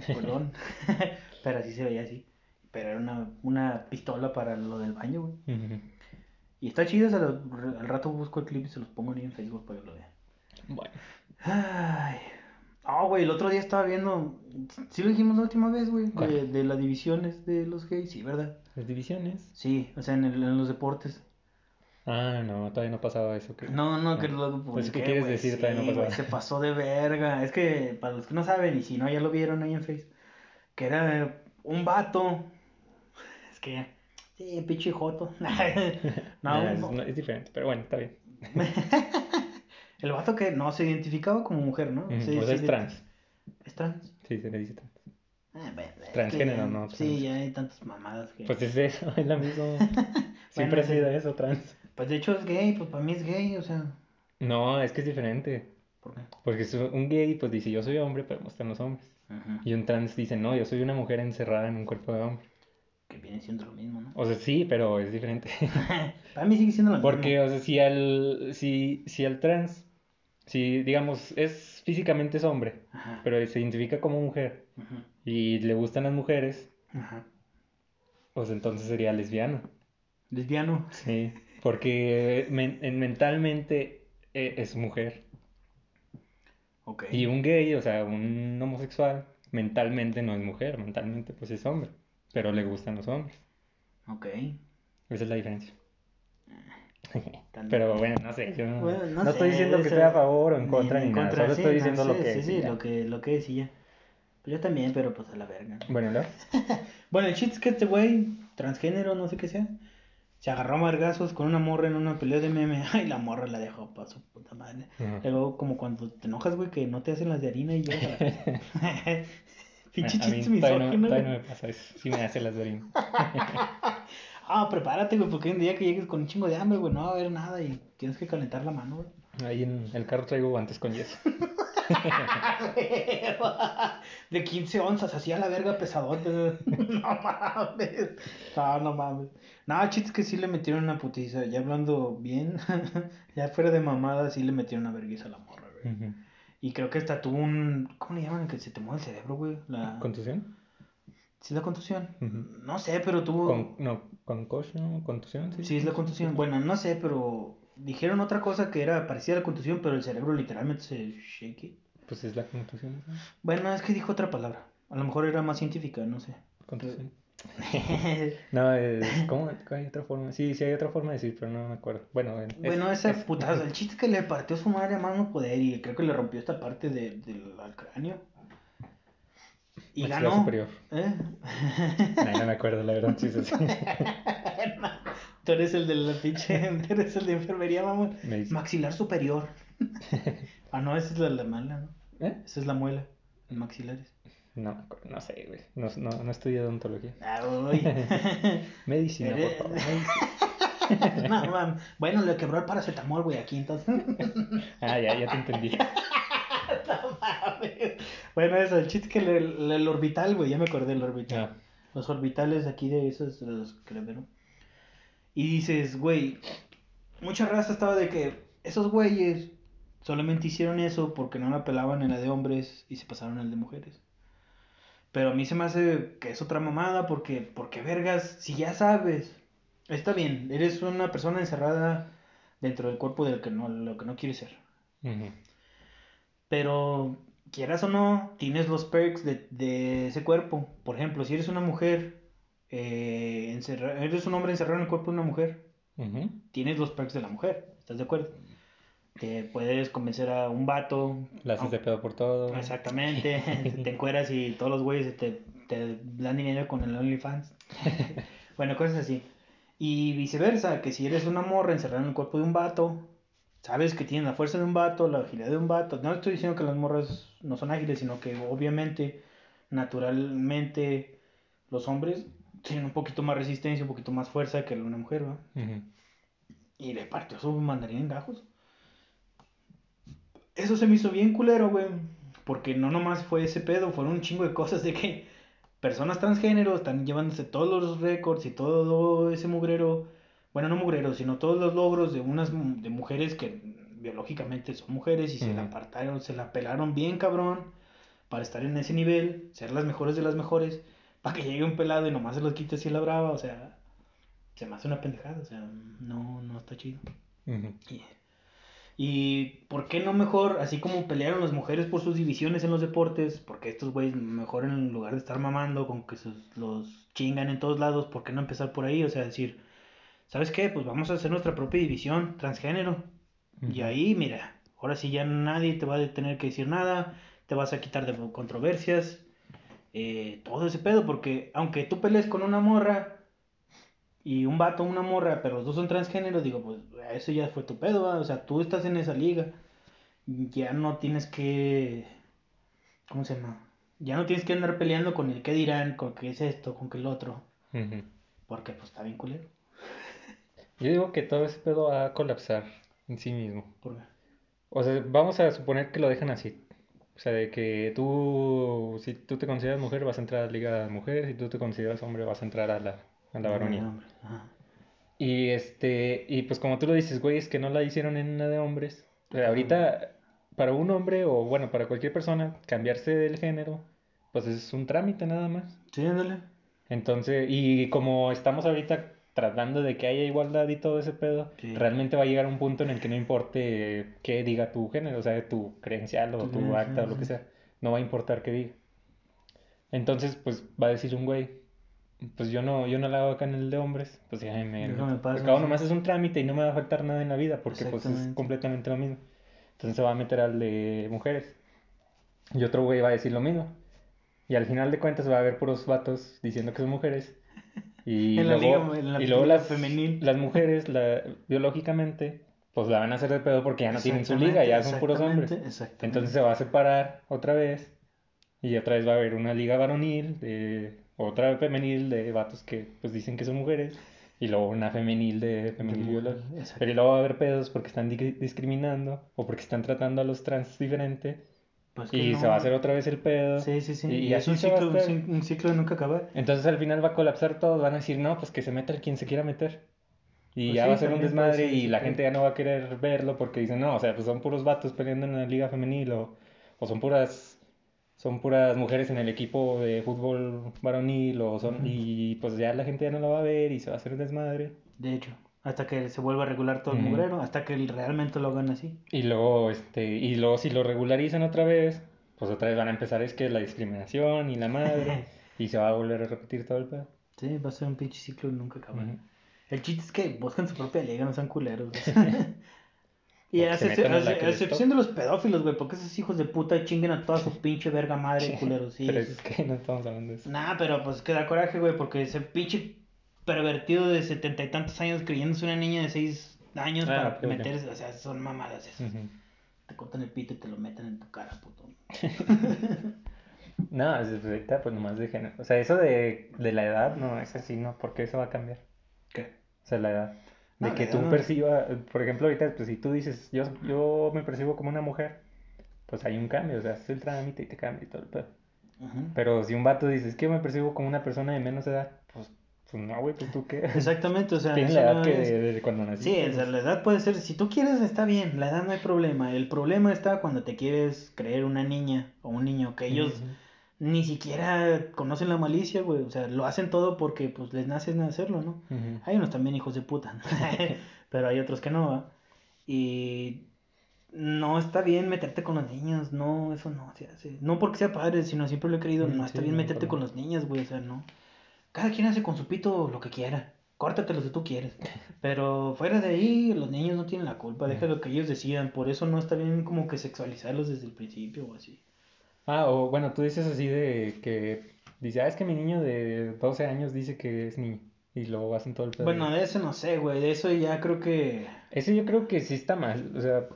B: Perdón. pero así se veía así. Pero era una, una pistola para lo del baño, güey. Y está chido, se lo- al rato busco el clip y se los pongo ahí en Facebook para que lo vean.
A: Bueno.
B: Ay. Ah, güey, el otro día estaba viendo. Sí lo dijimos la última vez, güey. De, de las divisiones de los gays, sí, ¿verdad?
A: Las divisiones.
B: Sí, o sea, en, el- en los deportes.
A: Ah, no, todavía no pasaba eso. creo.
B: No, no, que lo
A: Pues, ¿qué quieres decir? Todavía no
B: Sí, güey,
A: pasaba.
B: se pasó de verga. Es que, para los que no saben, y si no, ya lo vieron ahí en Facebook, que era un vato. Es que, sí, pinche joto. no,
A: es,
B: no.
A: es diferente, pero bueno, está bien.
B: El vato que no se identificaba como mujer, ¿no?
A: Ujú,
B: Sí,
A: o sea,
B: sí,
A: es trans.
B: ¿Es trans?
A: Sí, se le dice trans.
B: Ah, bueno,
A: Transgénero, no,
B: Sí, ya hay tantas mamadas que.
A: Pues es eso, es la misma. Siempre ha
B: sí.
A: sido eso, trans.
B: Pues de hecho es gay, pues para mí es gay, o sea.
A: No, es que es diferente.
B: ¿Por qué?
A: Porque un gay, pues dice, yo soy hombre, pero me gustan los hombres.
B: Ajá.
A: Y un trans dice, no, yo soy una mujer encerrada en un cuerpo de hombre.
B: Que viene siendo lo mismo, ¿no?
A: O sea, sí, pero es diferente.
B: para mí sigue siendo lo
A: Porque,
B: mismo.
A: o sea, si al, si, si al trans, si, digamos, es físicamente es hombre,
B: Ajá.
A: pero se identifica como mujer
B: Ajá.
A: y le gustan las mujeres, pues entonces sería lesbiano.
B: Lesbiano.
A: Sí, porque men- en- mentalmente eh, es mujer. Y un gay, o sea, un homosexual, mentalmente no es mujer, mentalmente pues es hombre, pero le gustan los hombres.
B: Ok.
A: Esa es la diferencia. Pero bueno, no sé, yo no,
B: Bueno, no
A: no estoy diciendo que estoy a favor o en contra ni,
B: en
A: nada,
B: contra,
A: solo
B: sí,
A: estoy diciendo lo que
B: sí,
A: es.
B: sí,
A: ya.
B: lo que, lo que decía. Pues yo también, pero pues a la verga.
A: Bueno, ¿no?
B: Bueno, el chiste es que este güey, transgénero, no sé qué sea, se agarró a margazos con una morra en una pelea de meme. Ay, la morra la dejó para su puta madre.
A: Ajá.
B: Luego, como cuando te enojas, güey, que no te hacen las de harina y yo. Pinche
A: a mí
B: chiste
A: todavía no, todavía me pasa eso, sí me hace las de orina.
B: Ah, prepárate, güey, porque un día que llegues con un chingo de hambre, güey, no va a haber nada y tienes que calentar la mano, güey.
A: Ahí en el carro traigo guantes con yeso.
B: De 15 onzas, así a la verga pesadote. No mames. No, no mames. No, chiste que sí le metieron una putiza. Ya hablando bien, ya fuera de mamada, sí le metieron una vergüenza a la morra, güey. Y creo que hasta tuvo un. ¿Cómo le llaman? Que se te mueve el cerebro, güey. La...
A: ¿Contusión?
B: ¿Sí la contusión? No sé, pero tuvo.
A: Con, no, concussion, contusión, sí.
B: Sí, es la contusión. Bueno, no sé, pero dijeron otra cosa que era parecida a la contusión, pero el cerebro literalmente se shake.
A: Pues es la contusión. ¿no?
B: Bueno, es que dijo otra palabra. A lo mejor era más científica, no sé.
A: Contusión. No, es, ¿cómo? Hay otra forma. Sí, sí hay otra forma de decir, pero no me acuerdo. Bueno, es-
B: bueno, esa
A: es-
B: putazo. El chiste que le partió su madre a más no poder y creo que le rompió esta parte de- del al cráneo. Y
A: maxila
B: ganó.
A: superior.
B: ¿Eh?
A: No me acuerdo, la verdad, sí así.
B: Tú eres el de la pinche. Tú eres el de enfermería, mamón. Maxilar superior. ah, no, esa es la, la mala, ¿no?
A: ¿Eh?
B: Esa es la muela. El maxilares.
A: No, no sé, güey. No, no, no estudié odontología.
B: Ah, uy.
A: Medicina, por favor.
B: no, mam. Bueno, le quebró el paracetamol, güey, aquí entonces.
A: Ah, ya, ya te entendí.
B: No mames. Bueno, eso, el chiste que le- el orbital, güey, ya me acordé del orbital.
A: Ah,
B: Los orbitales aquí de esos, los que le vieron. Y dices, güey, mucha raza estaba de que esos güeyes solamente hicieron eso porque no la pelaban en la de hombres y se pasaron al de mujeres. Pero a mí se me hace que es otra mamada porque, porque vergas, si ya sabes, está bien, eres una persona encerrada dentro del cuerpo del que no, lo que no quieres ser. Pero quieras o no, tienes los perks de, de ese cuerpo. Por ejemplo, si eres una mujer, eh, encerra- eres un hombre encerrado en el cuerpo de una mujer, tienes los perks de la mujer. ¿Estás de acuerdo? Te puedes convencer a un vato.
A: La haces de pedo por todo.
B: Exactamente. te encueras y todos los güeyes te, te dan dinero con el OnlyFans. bueno, cosas así. Y viceversa, que si eres una morra encerrada en el cuerpo de un vato, sabes que tienen la fuerza de un vato, la agilidad de un vato. No estoy diciendo que las morras no son ágiles, sino que obviamente, naturalmente, los hombres tienen un poquito más resistencia, un poquito más fuerza que una mujer, ¿va? Y le partió su mandarín en gajos. Eso se me hizo bien culero, güey. Porque no nomás fue ese pedo, fueron un chingo de cosas de que personas transgénero están llevándose todos los récords y todo ese mugrero. Bueno, no mugrero, sino todos los logros de unas de mujeres que biológicamente son mujeres y se la apartaron, se la pelaron bien cabrón para estar en ese nivel, ser las mejores de las mejores, para que llegue un pelado y nomás se los quite así la brava, o sea, se me hace una pendejada, o sea, no, no está chido.
A: Ujú.
B: Y, y ¿por qué no mejor, así como pelearon las mujeres por sus divisiones en los deportes, porque estos güeyes mejor en lugar de estar mamando con que sus- los chingan en todos lados, ¿por qué no empezar por ahí? O sea, decir, ¿sabes qué? Pues vamos a hacer nuestra propia división transgénero. Y ahí, mira, ahora sí ya nadie te va a tener que decir nada, te vas a quitar de controversias, eh, todo ese pedo, porque aunque tú pelees con una morra y un vato, una morra, pero los dos son transgénero, digo, pues eso ya fue tu pedo, ¿va? o sea, tú estás en esa liga, ya no tienes que, ¿cómo se llama? Ya no tienes que andar peleando con el qué dirán, con qué es esto, con qué el otro, porque pues está bien culero.
A: Yo digo que todo ese pedo va a colapsar en sí mismo. O sea, vamos a suponer que lo dejan así. O sea, de que tú, si tú te consideras mujer, vas a entrar a la liga de mujer, si tú te consideras hombre, vas a entrar a la, a la
B: ajá.
A: Y este, y pues como tú lo dices, güey, es que no la hicieron en una de hombres. O sea, ahorita, para un hombre, o bueno, para cualquier persona, cambiarse del género, pues es un trámite nada más.
B: Sí, ándale.
A: Entonces, y como estamos ahorita tratando de que haya igualdad y todo ese pedo,
B: Sí.
A: realmente va a llegar un punto en el que no importe qué diga tu género, o sea, tu credencial o
B: Tu
A: acta o lo que sea, no va a importar qué diga. Entonces, pues va a decir un güey, pues yo no, yo no la hago acá en el de hombres, pues
B: paso,
A: Porque ahora
B: sí.
A: nomás es un trámite y no me va a afectar nada en la vida, porque pues es completamente lo mismo. Entonces se va a meter al de mujeres. Y otro güey va a decir lo mismo. Y al final de cuentas va a haber puros vatos diciendo que son mujeres. Y
B: En la
A: luego,
B: liga- en la
A: y luego las,
B: femenil.
A: las mujeres, la, biológicamente, pues la van a hacer de pedo porque ya no tienen su liga, ya son puros hombres. Entonces se va a separar otra vez. Y otra vez va a haber una liga varonil, de, otra femenil de vatos que pues dicen que son mujeres. Y luego una femenil de femenil. Pero luego va a haber pedos porque están di- discriminando o porque están tratando a los trans diferente.
B: Pues
A: Y
B: no.
A: se va a hacer otra vez el pedo.
B: Sí, sí, sí.
A: Y,
B: Y,
A: y
B: es un ciclo, un ciclo de nunca acabar.
A: Entonces al final va a colapsar todo, van a decir, no, pues que se meta el quien se quiera meter. Y
B: Pues
A: ya
B: sí,
A: va a ser un desmadre y la gente ya no va a querer verlo porque dicen, no, o sea, pues son puros vatos peleando en la liga femenil o, o son puras son puras mujeres en el equipo de fútbol varonil o son y pues ya la gente ya no lo va a ver y se va a hacer un desmadre.
B: De hecho, hasta que se vuelva a regular todo el
A: Ujú.
B: mugrero, hasta que realmente lo hagan así.
A: Y luego este y luego si lo regularizan otra vez, pues otra vez van a empezar es que la discriminación y la madre y se va a volver a repetir todo el pedo.
B: Sí, va a ser un pinche ciclo de nunca acabar.
A: Ujú.
B: El chiste es que busquen su propia liga, no sean culeros. y a, excepción de los pedófilos, güey, porque esos hijos de puta chinguen a toda su pinche verga madre, culeros. Sí,
A: Pero es que no estamos hablando de eso.
B: Nah, pero pues que da coraje, güey, porque ese pinche pervertido de setenta y tantos años creyéndose una niña de seis años
A: Ah,
B: para meterse, o sea, son mamadas esas. Te cortan el pito y te lo meten en tu cara, puto.
A: No, es ahorita pues nomás de género. O sea, eso de, de la edad, no, es así, ¿no? ¿Por qué eso va a cambiar?
B: ¿Qué?
A: O sea, la edad. De
B: No,
A: que tú
B: no.
A: percibas, por ejemplo, ahorita, pues si tú dices, yo, yo me percibo como una mujer, pues hay un cambio, o sea, haces el trámite y te cambia y todo el pedo. Pero si un vato dice, es que yo me percibo como una persona de menos edad, pues, no, güey, pues tú qué.
B: Exactamente, o sea,
A: Tienes la edad que
B: es-
A: de, de cuando naciste.
B: Sí, o sea, la edad puede ser, si tú quieres está bien, la edad no hay problema. El problema está cuando te quieres creer una niña o un niño, que ellos ni siquiera conocen la malicia, güey. O sea, lo hacen todo porque pues les nace hacerlo, ¿no? Hay unos también hijos de puta, ¿no? pero hay otros que no, ¿va? Y no está bien meterte con los niños, no, eso no se hace. No porque sea padre, sino siempre lo he creído,
A: Mm,
B: no está
A: sí,
B: bien
A: no,
B: meterte con los niños, güey, o sea, no. Cada quien hace con su pito lo que quiera. Córtatelo si tú quieres. Pero fuera de ahí, los niños no tienen la culpa, déjalo que ellos decidan. Por eso no está bien como que sexualizarlos desde el principio o así.
A: Ah, o bueno, tú dices así de que dice, ah, es que mi niño de 12 años dice que es niño. y luego hacen todo el pedo.
B: Bueno, de eso no sé, güey. De eso ya creo que.
A: Ese yo creo que sí está mal. O sea,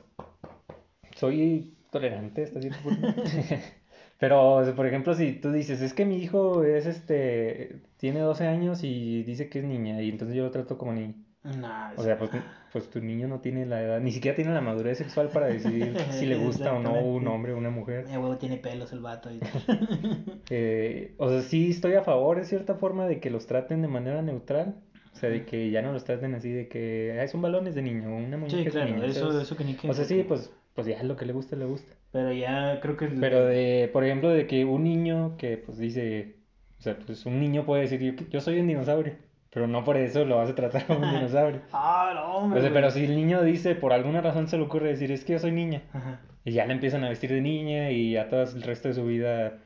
A: soy tolerante hasta cierto punto. Pero, o sea, por ejemplo, si tú dices, es que mi hijo es este, tiene 12 años y dice que es niña, y entonces yo lo trato como niño.
B: Nah,
A: O sea, pues, pues tu niño no tiene la edad, ni siquiera tiene la madurez sexual para decidir si le gusta o no un hombre o una mujer.
B: Mi huevo tiene pelos el vato. Y...
A: Eh, o sea, sí estoy a favor de cierta forma de que los traten de manera neutral. O sea, de que ya no los traten así de que "Ah, son balones de niño, una muñeca
B: sí,
A: es de
B: claro,
A: niño",
B: eso,
A: ¿sabes?
B: eso que ni que.
A: O sea, sí, pues, pues ya lo que le gusta, le gusta.
B: Pero ya creo que.
A: Pero de, por ejemplo, de que un niño que pues dice, o sea, pues un niño puede decir, yo, yo soy un dinosaurio, pero no por eso lo vas a tratar como un dinosaurio.
B: Ah, no,
A: O
B: hombre.
A: sea, pero si el niño dice, por alguna razón se le ocurre decir, es que yo soy niña,
B: Ajá.
A: y ya le empiezan a vestir de niña y ya todo el resto de su vida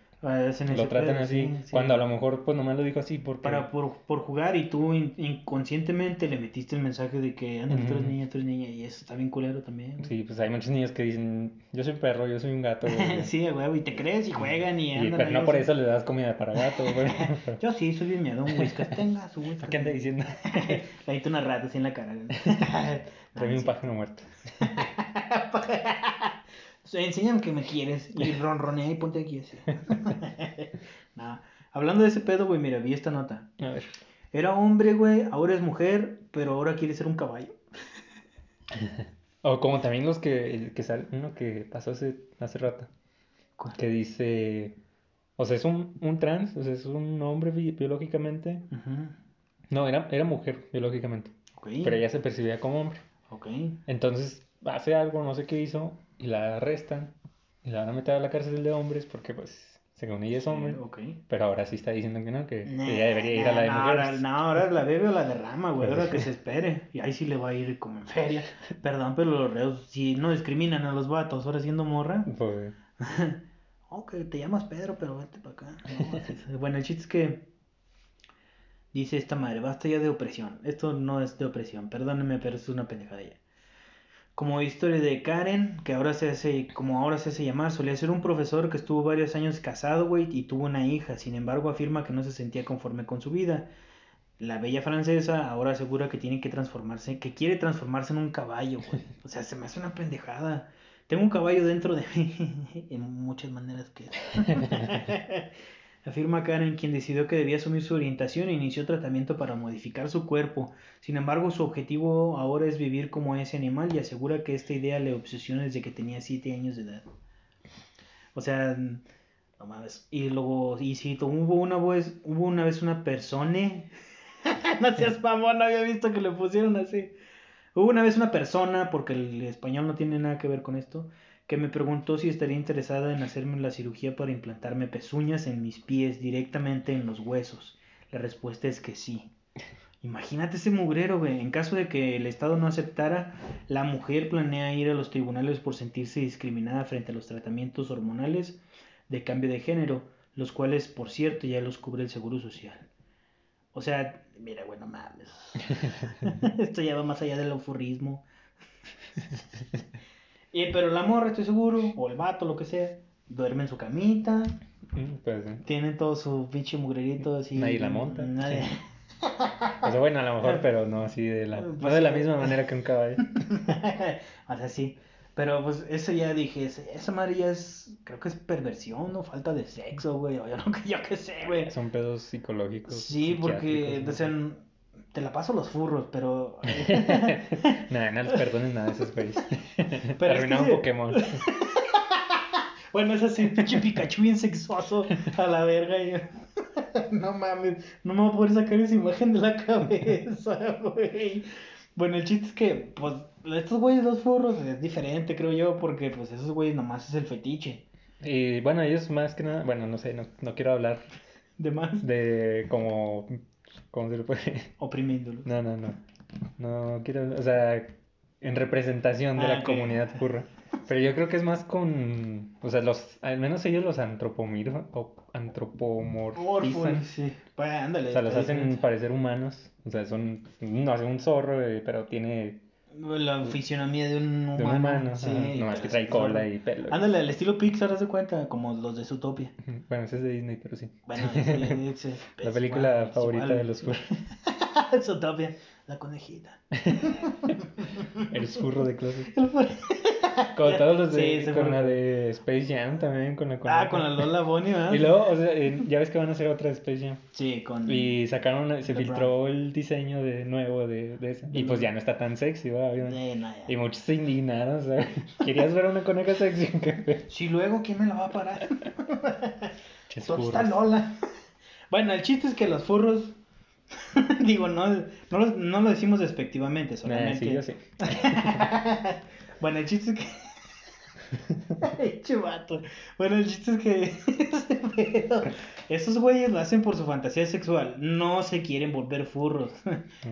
A: lo tratan así,
B: sí, sí.
A: cuando a lo mejor pues nomás lo dijo así porque...
B: Para, por, por jugar y tú in- inconscientemente le metiste el mensaje de que, anda, tú eres niña, tú eres niña, y eso está bien culero también. güey.
A: Sí, pues hay muchos niños que dicen, yo soy un perro, yo soy un gato. güey".
B: sí, güey, y te crees y juegan y
A: Y,
B: andan
A: pero no por eso le das comida para gato, güey.
B: Yo sí, soy bien miedo, un whiskas, tenga su whiskas.
A: ¿Qué anda diciendo?
B: Le diste una rata así en la cara.
A: Trae
B: Ah,
A: un
B: sí.
A: pájaro muerto.
B: Enséñame que me quieres. Y ronronea y ponte aquí así. no. Hablando de ese pedo, güey, mira, vi esta nota.
A: A ver.
B: Era hombre, güey, ahora es mujer, pero ahora quiere ser un caballo.
A: O como también los que, el que sal- uno que pasó hace, hace rato,
B: ¿Cuál?
A: que dice, o sea, es un, un trans, o sea, es un hombre bi- biológicamente. No, era, era mujer biológicamente, pero ella se percibía como hombre.
B: Ok.
A: Entonces hace algo, no sé qué hizo, y la arrestan, y la van a meter a la cárcel de hombres porque, pues, según ella es hombre. Pero ahora sí está diciendo que no, que
B: Nah,
A: ella debería ir a la de
B: nah,
A: mujeres.
B: ahora, no, ahora la bebe o la derrama, güey. Ahora que se espere. Y ahí sí le va a ir como en feria. Perdón, pero los reos, si no discriminan a los vatos, ahora siendo morra.
A: Pues,
B: Ok, te llamas Pedro, pero vente para acá. No, bueno, el chiste es que dice esta madre, basta ya de opresión. Esto no es de opresión, perdónenme, pero es una pendejada ya. Como historia de Karen, que ahora se hace, como ahora se hace llamar, solía ser un profesor que estuvo varios años casado, güey, y tuvo una hija. Sin embargo, afirma que no se sentía conforme con su vida. La bella francesa ahora asegura que tiene que transformarse, que quiere transformarse en un caballo, güey. O sea, se me hace una pendejada. Tengo un caballo dentro de mí, en muchas maneras que... Afirma Karen, quien decidió que debía asumir su orientación e inició tratamiento para modificar su cuerpo. Sin embargo, su objetivo ahora es vivir como ese animal y asegura que esta idea le obsesiona desde que tenía 7 años de edad. O sea, no mames. Y luego, y sí, hubo una vez, hubo una vez una persona. no seas mamón, no había visto que le pusieron así. Hubo una vez una persona, porque el español no tiene nada que ver con esto, que me preguntó si estaría interesada en hacerme la cirugía para implantarme pezuñas en mis pies directamente en los huesos. La respuesta es que sí. Imagínate ese mugrero, güey. En caso de que el Estado no aceptara, la mujer planea ir a los tribunales por sentirse discriminada frente a los tratamientos hormonales de cambio de género, los cuales, por cierto, ya los cubre el Seguro Social. O sea, mira, bueno, mames. Esto ya va más allá del eufurrismo. Y, pero la morra, estoy seguro, o el vato, lo que sea, duerme en su camita,
A: mm, pues, sí.
B: tiene todo su pinche mugrerito así.
A: Nadie la monta,
B: Nadie.
A: sí. O sea, bueno, a lo mejor, pero no así de la, no de la misma manera que un caballo.
B: o sea, sí. Pero pues eso ya dije, esa madre ya es, creo que es perversión, ¿no? Falta de sexo, güey. O yo, no, yo qué sé, güey.
A: Son pedos psicológicos.
B: Sí, porque, o. te la paso los furros, pero...
A: Nada, no les perdones nada a esos güeyes.
B: Pero es que sí.
A: Pokémon.
B: Bueno, es así, pinche Pikachu bien sexuoso a la verga. y yo, No mames, no me voy a poder sacar esa imagen de la cabeza, güey. Bueno, el chiste es que, pues, estos güeyes, los furros, es diferente, creo yo, porque, pues, esos güeyes nomás es el fetiche.
A: Y bueno, ellos más que nada, bueno, no sé, no, no quiero hablar
B: De más,
A: de como, ¿cómo se le puede?
B: oprimiéndolos.
A: No, no, no. No quiero, o sea, en representación de
B: Ah,
A: la
B: ok.
A: comunidad furra. Pero yo creo que es más con, o sea, los, al menos ellos los antropomir, o antropomorfizan.
B: Orful, sí. Pues, ándale.
A: O sea, los hacen parecer humanos. O sea, son, no hace un zorro, eh, pero tiene
B: La fisionomía de un humano.
A: de un humano.
B: sí.
A: ajá, nomás que
B: es
A: trae cola y pelo.
B: Ándale, al estilo Pixar, haz de cuenta, como los de Zootopia.
A: Bueno, ese es de Disney, pero sí.
B: Bueno, ese- ese-
A: La
B: es
A: película
B: igual, es
A: favorita
B: igual.
A: de los furros.
B: Zootopia, la conejita.
A: Eres furro de clase.
B: El furro.
A: Con todos los de,
B: Sí, sí,
A: con la de Space Jam también, con la
B: Ah,
A: coneja.
B: con la Lola Bonnie, ¿verdad?
A: Y luego, o sea, eh, ya ves que van a hacer otra de Space Jam.
B: Sí, con...
A: Y sacaron, una- se filtró el diseño de nuevo de, de esa. Y pues ya no está tan sexy.
B: Eh, no, ya.
A: Y muchos se indignaron, o sea, ¿querías ver una coneja sexy?
B: Si luego, ¿quién me la va a parar? ¿Dónde está. Lola? Bueno, el chiste es que los furros... Digo, no, no, lo, no lo decimos despectivamente,
A: Nah,
B: solamente...
A: sí, yo sí.
B: Bueno, el chiste es que... Chubato. Bueno, el chiste es que esos güeyes lo hacen por su fantasía sexual. No se quieren volver furros.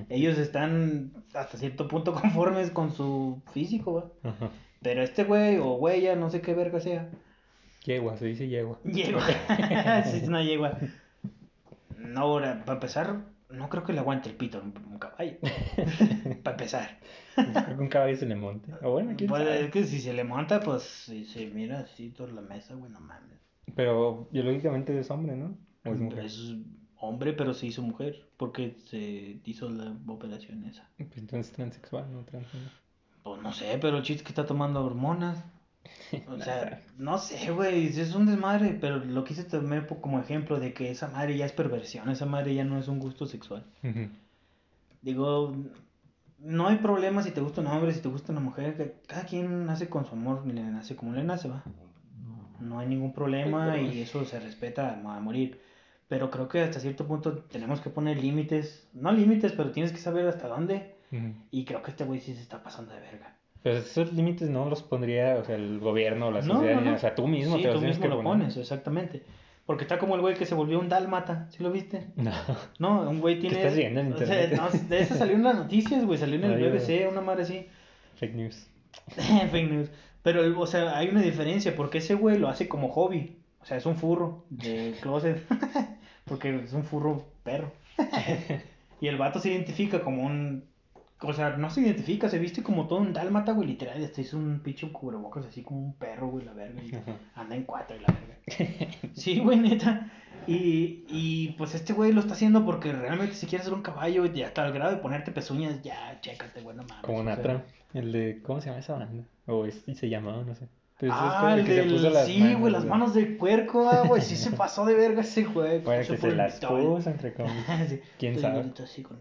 B: Ellos están hasta cierto punto conformes con su físico, ¿va?
A: Ajá.
B: Pero este güey o güey, no sé qué verga sea.
A: Yegua, se dice yegua.
B: Yegua. sí, es una yegua. No, ahora, para empezar, no creo que le aguante el pito a un caballo. para empezar.
A: Creo que un caballo se le monte. O bueno, quién
B: Pues,
A: sabe.
B: es que si se le monta, pues si se mira así toda la mesa, güey, no mames.
A: Pero biológicamente es hombre, ¿no? ¿O es mujer?
B: Es hombre, pero se hizo mujer. Porque se hizo la operación esa.
A: Pues entonces transexual, no transgénero.
B: Pues no sé, pero el chiste es que está tomando hormonas. O sea, no sé, güey, es un desmadre, pero lo quise tomar como ejemplo de que esa madre ya es perversión, esa madre ya no es un gusto sexual. Digo, no hay problema si te gusta un hombre, si te gusta una mujer, que cada quien nace con su amor, le nace como le nace, va. No hay ningún problema y eso se respeta a, a morir. Pero creo que hasta cierto punto tenemos que poner límites, no límites, pero tienes que saber hasta dónde. Y creo que este güey sí se está pasando de verga.
A: Pero esos límites no los pondría, o sea, el gobierno o la sociedad,
B: no, no.
A: o sea, tú mismo
B: sí,
A: te los
B: tú mismo
A: que
B: lo pones, exactamente. Porque está como el güey que se volvió un dálmata, ¿sí lo viste?
A: No.
B: No, un güey tiene...
A: estás viendo en
B: o sea,
A: internet?
B: no, de eso salió en las noticias, güey, salió en el. BBC, una madre así.
A: Fake news.
B: Fake news. Pero, o sea, hay una diferencia, porque ese güey lo hace como hobby. O sea, es un furro de closet. porque es un furro perro. y el vato se identifica como un... O sea, no se identifica, se viste como todo un dálmata, güey, literal. Este es un pinche cubrebocas así como un perro, güey, la verga. y anda en cuatro y la verga. Sí, güey, neta. Y, y pues este güey lo está haciendo porque realmente si quieres ser un caballo y hasta al grado de ponerte pezuñas, ya, chécate, güey, no mames.
A: Como. Natra. El de, ¿cómo se llama esa banda? O es, y se llamaba, no sé. Pero ese es
B: Ah,
A: como
B: el
A: que se
B: del... sí, güey, las manos de puerco, ah, güey, sí se pasó de verga ese güey.
A: Bueno, que se
B: el
A: las puso, entre comillas.
B: Sí,
A: ¿Quién sabe?
B: bonito así con...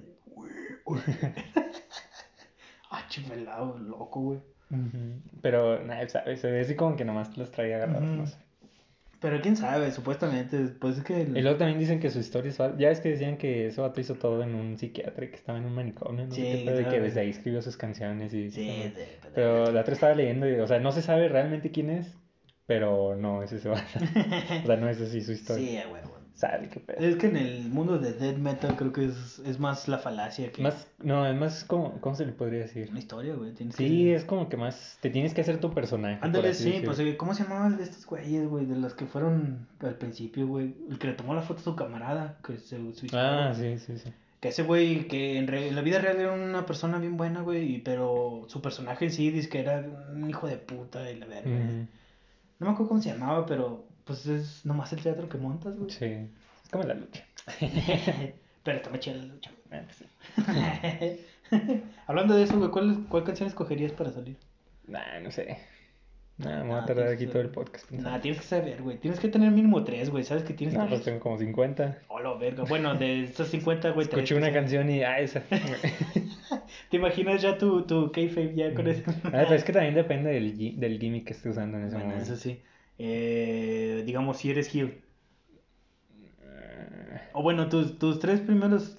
B: ah, chivelado, loco, güey.
A: Ujú. Pero, nada, ¿sabes? Se ve así como que nomás los traía agarrados, no sé.
B: Pero quién sabe, supuestamente, pues es que... el-
A: Y luego también dicen que su historia es falsa. Ya es que decían que ese vato hizo todo en un psiquiatra que estaba en un manicomio, no
B: Sí,
A: pedo, y que
B: claro.
A: desde ahí escribió sus canciones y...
B: Sí, de- de-
A: Pero la otra estaba leyendo y, o sea, no se sabe realmente quién es, pero no es ese vato. O sea, no es así su historia.
B: Sí, güey.
A: Sabe qué pedo.
B: Es que en el mundo de death metal creo que es, es más la falacia que
A: Más, no, es más como, ¿cómo se le podría decir?
B: una historia, güey. Tienes
A: Sí,
B: que...
A: es como que más, te tienes que hacer tu personaje.
B: Ándale, sí, pues eh, ¿cómo se llamaban de estos güeyes, güey? De los que fueron al principio, güey. El que le tomó la foto a su camarada, que se suicidó.
A: Ah, sí, sí, sí.
B: Que ese güey, que en, re- en la vida real era una persona bien buena, güey, pero su personaje en sí dice que era un hijo de puta y la verga. No me acuerdo cómo se llamaba, pero pues es nomás el teatro que montas, güey.
A: Sí, es como la lucha.
B: pero está muy chida la lucha. Hablando de eso, güey, ¿cuál, ¿cuál canción escogerías para salir?
A: Nah, no sé. Nah, me voy a tardar aquí
B: que
A: todo el podcast. pensando.
B: Nah, tienes que saber, güey. Tienes que tener mínimo tres, güey. ¿Sabes que tienes
A: No,
B: tres?
A: pues tengo como 50.
B: Hola, verga. Bueno, de estos 50, güey,
A: Escuché una canción y, ah, esa.
B: ¿Te imaginas ya tu, tu kayfabe ya con eso?
A: Ah, pero es que también depende del, del gimmick que esté usando en ese
B: Bueno,
A: momento.
B: eso sí. Eh, digamos, si eres heel.
A: Eh,
B: O bueno, tus, tus tres primeros.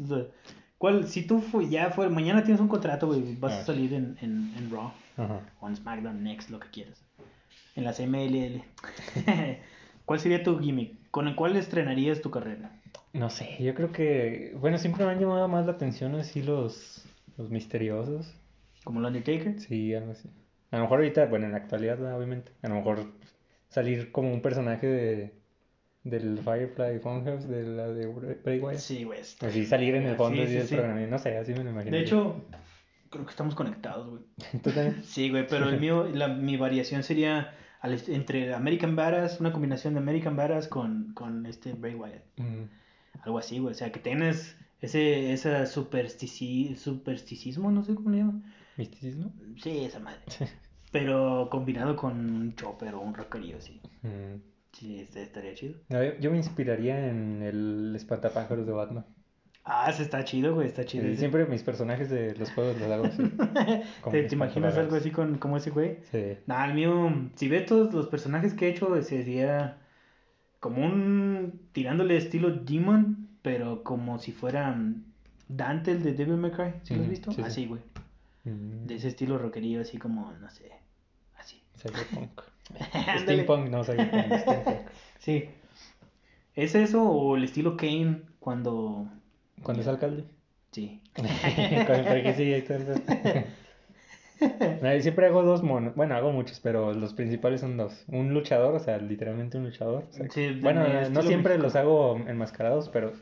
B: ¿Cuál? Si tú fu- ya fue, mañana tienes un contrato, güey, vas a
A: Ah.
B: salir en, en, en Raw
A: Ajá.
B: o en SmackDown Next, lo que quieras. En las MLL. ¿Cuál sería tu gimmick? ¿Con el cual estrenarías tu carrera?
A: No sé, yo creo que, bueno, siempre me han llamado más la atención así los, los misteriosos.
B: ¿Como el Undertaker?
A: Sí, algo así. A lo mejor ahorita, bueno, en la actualidad, obviamente. A lo mejor salir como un personaje de del Firefly Funhouse, de la de Bray Wyatt.
B: Sí, güey.
A: Así salir en el fondo
B: Sí, sí,
A: del
B: sí.
A: programa. No sé, así me lo imagino.
B: De hecho, creo que estamos conectados, güey.
A: ¿Tú también?
B: Sí, güey, pero el mío, la, mi variación sería al entre American Badass, una combinación de American Badass con, con este Bray Wyatt.
A: Mm,
B: Algo así, güey. O sea, que tienes Ese, ese superstici- supersticismo, no sé cómo le llaman.
A: ¿Misticismo?
B: Sí, esa madre. Pero combinado con un chopper o un rockerío, sí.
A: Mm.
B: Sí, este estaría chido.
A: No, yo, me inspiraría en el espantapájaros de Batman.
B: Ah, ese está chido, güey, está chido.
A: Sí, siempre mis personajes de los juegos los hago así.
B: ¿Te, te imaginas algo así con como ese güey?
A: Sí.
B: Nah, el mío, si ve todos los personajes que he hecho, sería como un tirándole estilo Demon, pero como si fuera Dante el de Devil May Cry, ¿sí lo has visto?
A: sí, sí.
B: Así, güey. De ese estilo rockerío, así como, no sé.
A: Cyberpunk. Steampunk, no, Cyberpunk. Steampunk.
B: Sí. ¿Es eso o el estilo Kane cuando...
A: ¿Cuándo es alcalde?
B: Sí.
A: Con el que sí, No, siempre hago dos monos. Bueno, hago muchos, pero los principales son dos. Un luchador, o sea, literalmente un luchador. o sea,
B: Sí,
A: bueno, no siempre
B: México.
A: los hago enmascarados, pero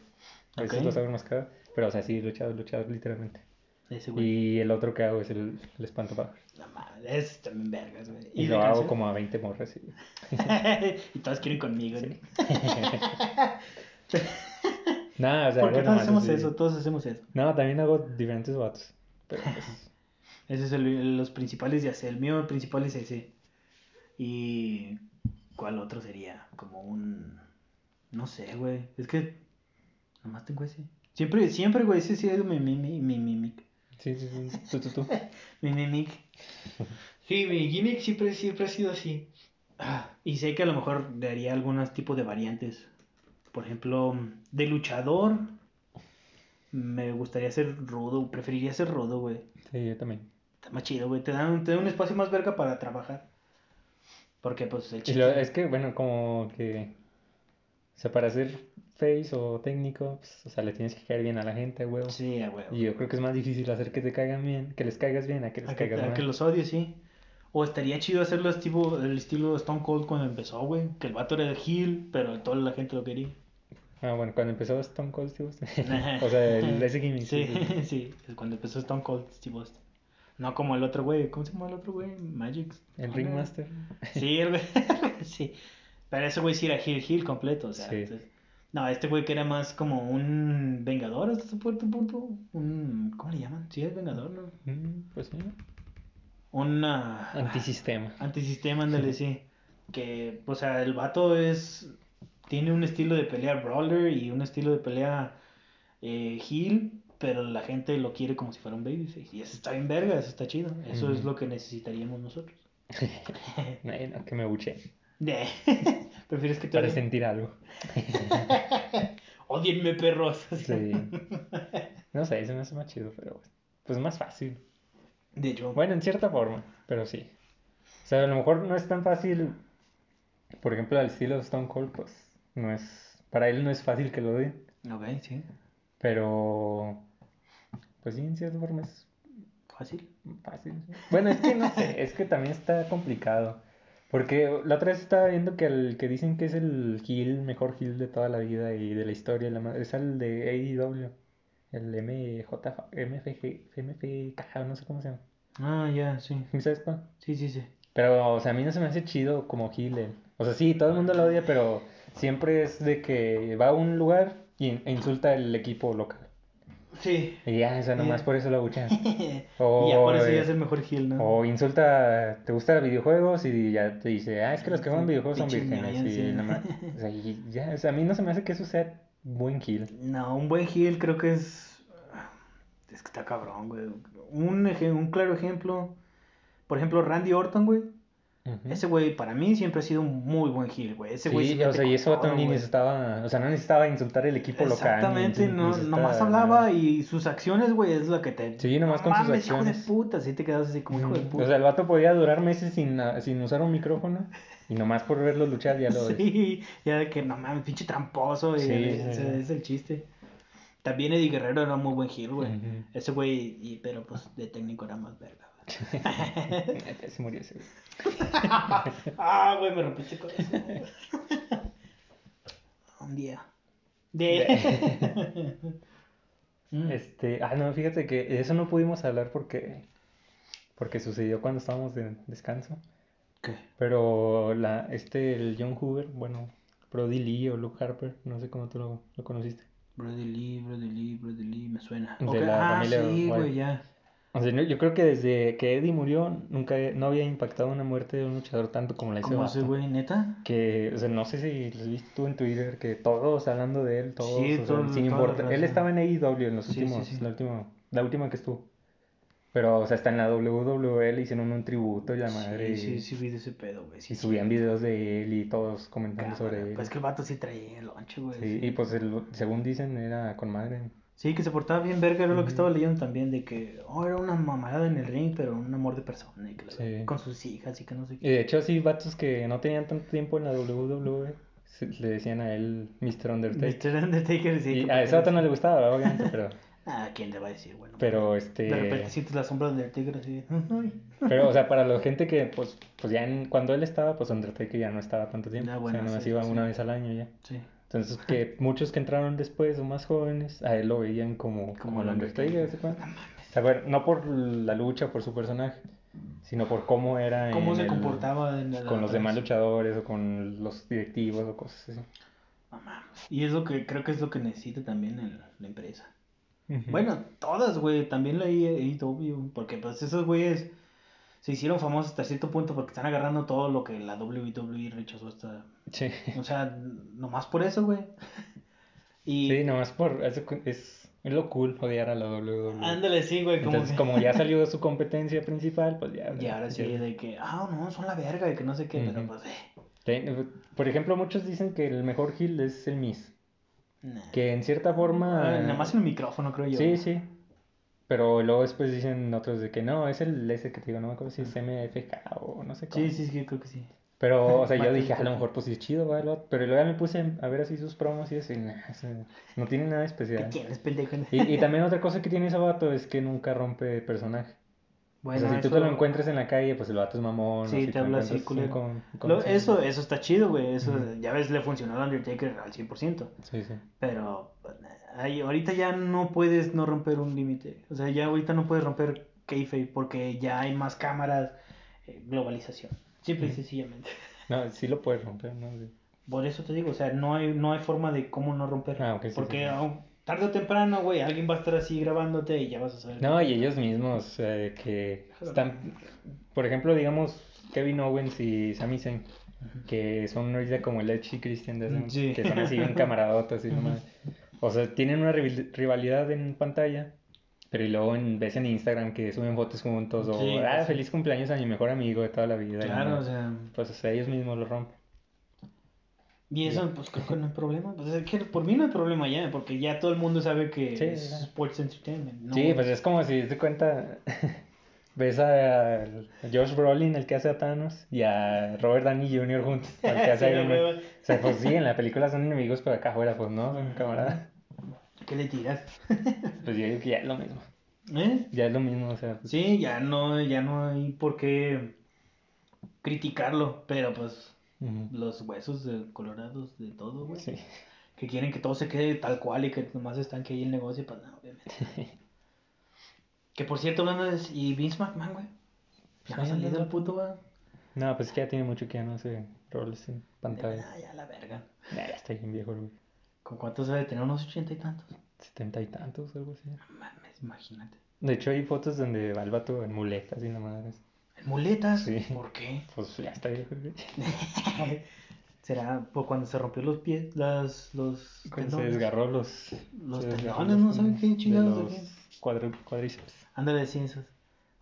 A: a veces los hago enmascarados. Pero, o sea, sí, luchador, luchador, literalmente.
B: Ese güey.
A: Y el otro que hago es el, el espantapájaros.
B: No mames, es también vergas, güey.
A: Y, lo hago como a 20 morras. y-
B: y todas quieren conmigo, ¿no?
A: Nada, o sea,
B: ¿Por qué todos hacemos
A: así.
B: eso? Todos hacemos eso.
A: No, también hago diferentes vatos. Pero pues,
B: Ese es el, los principales de hacer. El mío principal es ese. Y. ¿Cuál otro sería? Como un. No sé, güey. Es que. Nomás tengo ese. Siempre, siempre, güey. Ese sí es mi, mi, mi, mi,
A: sí, sí, sí. Tú, tú, tú.
B: mi, mi. Sí, mi gimmick siempre, siempre ha sido así. Ah, y sé que a lo mejor le haría algunos tipos de variantes. Por ejemplo, de luchador. Me gustaría ser rudo. Preferiría ser rudo, güey.
A: Sí, yo también.
B: Está más chido, güey. Te dan, te dan un espacio más verga para trabajar. Porque, pues, el chiste...
A: lo- es que, bueno, como que. O sea, para ser face o técnico, pues, o sea, le tienes que caer bien a la gente, huevo.
B: Sí, a huevo.
A: Y yo creo que es más difícil hacer que te caigan bien, que les caigas bien, a que les
B: A que,
A: caigas
B: a
A: mal.
B: que los odies, sí. O estaría chido hacerlo estilo, el estilo Stone Cold cuando empezó, güey. Que el vato era el heel, pero toda la gente lo quería.
A: Ah, bueno, cuando empezó Stone Cold Steve Austin. o sea, el, ese gimmick.
B: Sí,
A: sí,
B: cuando empezó Stone Cold Steve Austin. No como el otro güey. ¿Cómo se llama el otro güey? Magic.
A: El. Ringmaster.
B: Sí, el güey. sí. Pero ese güey sí era heel, heel completo. O sea,
A: Sí.
B: entonces- No, este güey que era más como un vengador hasta cierto punto. Un... ¿Cómo le llaman? Sí, es vengador, ¿no?
A: Mm, pues sí.
B: Una...
A: Antisistema.
B: Antisistema, ándale, sí. Que, o sea, el vato es. Tiene un estilo de pelea brawler y un estilo de pelea eh, heel, pero la gente lo quiere como si fuera un babyface. Y eso está bien verga, eso está chido. Eso es lo que necesitaríamos nosotros.
A: No, que me buche.
B: ¿Prefieres que te
A: Para
B: odien?
A: sentir algo.
B: Odienme, perros.
A: Sí. No sé, eso me hace más chido, pero pues más fácil.
B: De hecho,
A: Bueno, en cierta forma, pero sí. O sea, a lo mejor no es tan fácil. Por ejemplo, al estilo de Stone Cold, pues no es. Para él no es fácil que lo odien.
B: ok, sí.
A: Pero. Pues sí, en cierta forma es
B: Fácil.
A: fácil. sí. Bueno, es que no sé, es que también está complicado. Porque la otra vez estaba viendo que el que dicen que es el heel, mejor heel de toda la vida y de la historia, la es el de AEW. El MJ, MFG, MFK, no sé cómo se llama.
B: Ah, ya, sí.
A: ¿Sí ¿Sabes cuál?
B: Sí, sí, sí.
A: Pero, o sea, a mí no se me hace chido como heel. él. O sea, sí, todo el mundo lo odia, pero siempre es de que va a un lugar y, e insulta al equipo local.
B: Sí.
A: Y ya, o sea, nomás por eso lo abuchean.
B: y ya por eso ya es el mejor heel, ¿no?
A: o insulta, te gustan videojuegos y ya te dice, ah, es que los que juegan videojuegos son vírgenes. Y
B: sí.
A: nomás, o sea, y ya, o sea, a mí no se me hace que eso sea buen heel.
B: No, un buen heel creo que es. Es que está cabrón, güey. Un, un claro ejemplo. Por ejemplo, Randy Orton, güey. Ese güey para mí siempre ha sido un muy buen heel, güey. Ese güey
A: Sí, o sea, y eso ni necesitaba, o sea, no necesitaba insultar el equipo local.
B: Exactamente, no,
A: necesitaba
B: nomás hablaba y sus acciones, güey, es lo que te.
A: Sí, nomás con sus
B: mames, hijo de
A: acciones.
B: puta, sí te quedas así como hijo de puta.
A: O sea, el vato podía durar meses sin, ah, sin usar un micrófono y nomás por verlo luchar ya lo
B: Sí, ya de que no mames, pinche tramposo, y
A: Sí,
B: ese
A: sí.
B: es el chiste. También Eddie Guerrero era muy buen heel, güey. Ese güey, pero pues de técnico era más verga,
A: se murió ese güey.
B: ah, güey, me rompiste el corazón. Un día. De. Mm.
A: Este, ah, no, fíjate que de eso no pudimos hablar porque, porque sucedió cuando estábamos de descanso.
B: ¿Qué?
A: Pero la, este, el John Hoover, bueno, Brody Lee o Luke Harper, no sé cómo tú lo, lo conociste.
B: Brody Lee, Brody Lee, Brody Lee, me suena.
A: De
B: Ok,
A: la
B: Ah,
A: familia
B: sí, güey, ya.
A: O sea, yo creo que desde que Eddie murió, nunca no había impactado una muerte de un luchador tanto como la hizo
B: ¿Cómo ese güey, neta?
A: Que, o sea, no sé si los viste tú en Twitter, que todos hablando de él, todos,
B: Sí,
A: o sea, sin importar. Él estaba en AEW en los
B: Sí,
A: últimos,
B: sí.
A: la última, la última que estuvo. Pero, o sea, hasta en la WWE le hicieron un tributo y la madre.
B: Sí,
A: y,
B: sí, sí, vi de ese pedo, güey. Sí,
A: y subían videos de él y todos comentando sobre él.
B: Pues que el vato sí traía el lonche, güey.
A: Sí. y pues el- según dicen era con madre.
B: Sí, que se portaba bien verga, era lo que estaba leyendo también, de que, oh, era una mamada en el ring, pero un amor de persona, y que
A: Sí.
B: con sus hijas y que no sé
A: Y
B: qué.
A: de hecho, sí, vatos que no tenían tanto tiempo en la WWE le decían a él Mr. Undertaker.
B: Mr. Undertaker, sí.
A: Y a ese vato no le gustaba, obviamente, pero,
B: Ah, ¿quién le va a decir, bueno?
A: pero
B: De
A: este,
B: repente sientes la sombra del tigre así.
A: Pero, o sea, para la gente que, pues, pues ya en- cuando él estaba, pues Undertaker ya no estaba tanto tiempo,
B: Ah,
A: o
B: bueno,
A: sea, nomás
B: sí,
A: iba
B: sí.
A: una vez al año ya.
B: Sí.
A: Entonces, que muchos que entraron después o más jóvenes, a él lo veían como, como el Undertaker, ¿se acuerdan?
B: No
A: por la lucha, por su personaje, sino por cómo era
B: ¿Cómo
A: en
B: se
A: el-
B: comportaba en
A: con los demás luchadores o con los directivos o cosas así.
B: Y es lo que creo que es lo que necesita también el- la empresa. Bueno, todas, güey. También la AEW. Porque pues esos güeyes se hicieron famosos hasta cierto punto porque están agarrando todo lo que la WWE rechazó hasta...
A: Sí.
B: O sea, nomás por eso, güey. Y...
A: Sí, nomás por. Es, es, es lo cool odiar a la WWE.
B: Ándale, sí, güey. Como
A: Entonces,
B: que-
A: como ya salió de su competencia principal, pues ya.
B: Y ahora sí, de que, ah, no, son la verga, de que no sé qué, pero pues, eh.
A: Por ejemplo, muchos dicen que el mejor heel es el Miz.
B: nah.
A: Que en cierta forma.
B: Ah, nada más en el micrófono, creo yo.
A: Sí, sí. Pero luego después dicen otros de que no, es el ese que te digo, no me acuerdo si es MFK o no sé cómo.
B: Sí, sí, sí, creo que sí.
A: Pero, o sea, yo dije, a lo mejor pues sí es chido, ¿va? Pero luego ya me puse a ver así sus promos y así, nah, o sea, no tiene nada
B: ¿Qué
A: especial.
B: tienes, pendejo?
A: Y, y también otra cosa que tiene ese vato es que nunca rompe personaje.
B: Bueno,
A: o sea, si tú
B: eso-
A: te lo encuentras en la calle, pues el vato es mamón.
B: Sí, te habla así,
A: con- con-
B: Lo- eso, eso está chido, güey. Eso, ya ves, le funcionó al Undertaker al 100%.
A: Sí, sí.
B: Pero ahí, ahorita ya no puedes no romper un límite. O sea, ya ahorita no puedes romper kayfabe porque ya hay más cámaras, eh, globalización. Simple y
A: Ujú.
B: sencillamente.
A: No, sí lo puedes romper, ¿no? Sí.
B: Por eso te digo, o sea, no hay, no hay forma de cómo no romper.
A: Ah, sí,
B: porque
A: sí.
B: aún tarde o temprano, güey, alguien va a estar así grabándote y ya vas a saber.
A: No, y ellos mismos eh, que están, por ejemplo, digamos, Kevin Owens y Sami Zayn, que son ahorita como el Edge y Christian de ese-
B: Sí.
A: que son así bien camaradotas y
B: Ujú.
A: nomás. O sea, tienen una rival- rivalidad en pantalla, pero y luego en, ves en Instagram que suben fotos juntos o,
B: Sí,
A: ah,
B: sí.
A: feliz cumpleaños a mi mejor amigo de toda la vida. y
B: Claro, o sea.
A: Pues o sea, ellos mismos lo rompen.
B: Y eso, pues creo que no hay problema. Pues, es que por mí no hay problema ya, porque ya todo el mundo sabe que
A: Sí,
B: es
A: ya.
B: Sports Entertainment. ¿no?
A: Sí, pues es como si te cuenta, ves a Josh Brolin, el que hace a Thanos, y a Robert Downey Jr. juntos, el que hace Iron
B: hueva.
A: O sea, pues sí, en la película son enemigos, pero acá afuera, pues no, son camaradas.
B: ¿Qué le tiras?
A: Pues yo digo que ya es lo mismo.
B: ¿Eh?
A: Ya es lo mismo, o sea, pues,
B: Sí, ya no, ya no hay por qué criticarlo, pero pues los huesos de colorados de todo, güey.
A: sí.
B: Que quieren que todo se quede tal cual y que nomás están que ahí el negocio, pues no, obviamente. que por cierto, de... ¿Y Vince McMahon, güey? Ya no ha salido el puto, güey.
A: No, pues es que ya tiene mucho que ya no hace roles en pantalla.
B: Ah, ya la verga.
A: Ya, está bien viejo, güey.
B: ¿Con cuántos debe tener? ¿Unos ochenta y tantos?
A: Setenta y tantos, algo así.
B: No mames, imagínate.
A: De hecho, hay fotos donde va el vato en muletas y nada más.
B: ¿En muletas?
A: Sí.
B: ¿Por qué?
A: Pues ya está viejo.
B: ¿Será por cuando se rompió los pies, las, los
A: Cuando se desgarró los...
B: Los tendones, ¿no saben qué chingados
A: de los cuadri- cuadríceps.
B: Ándale, sí, esos.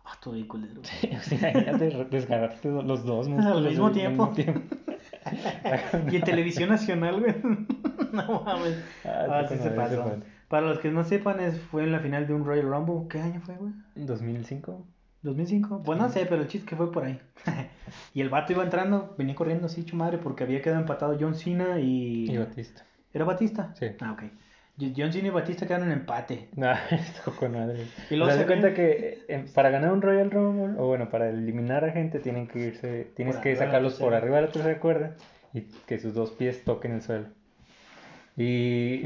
B: Ah, todo bien culero.
A: O sea, imagínate re- desgarrarte do- los dos músculos
B: Al mismo tiempo.
A: tiempo.
B: y en televisión nacional, güey. no mames.
A: Ah,
B: Ah, sí se pasó. Para los que no sepan, es, fue en la final de un Royal Rumble. ¿Qué año fue, güey?
A: ¿2005?
B: ¿2005? Pues no sé, pero el chiste que fue por ahí. y el vato iba entrando, venía corriendo así, hecho madre, porque había quedado empatado John Cena y...
A: Y Batista.
B: ¿Era Batista?
A: Sí.
B: Ah, ok. John Cena y Batista quedaron en empate.
A: No, esto con madre.
B: Y luego se
A: cuenta que eh, para ganar un Royal Rumble, o bueno, para eliminar a gente, tienen que irse, tienes
B: Por
A: que sacarlos por arriba de la tercera cuerda y que sus dos pies toquen el suelo. Y,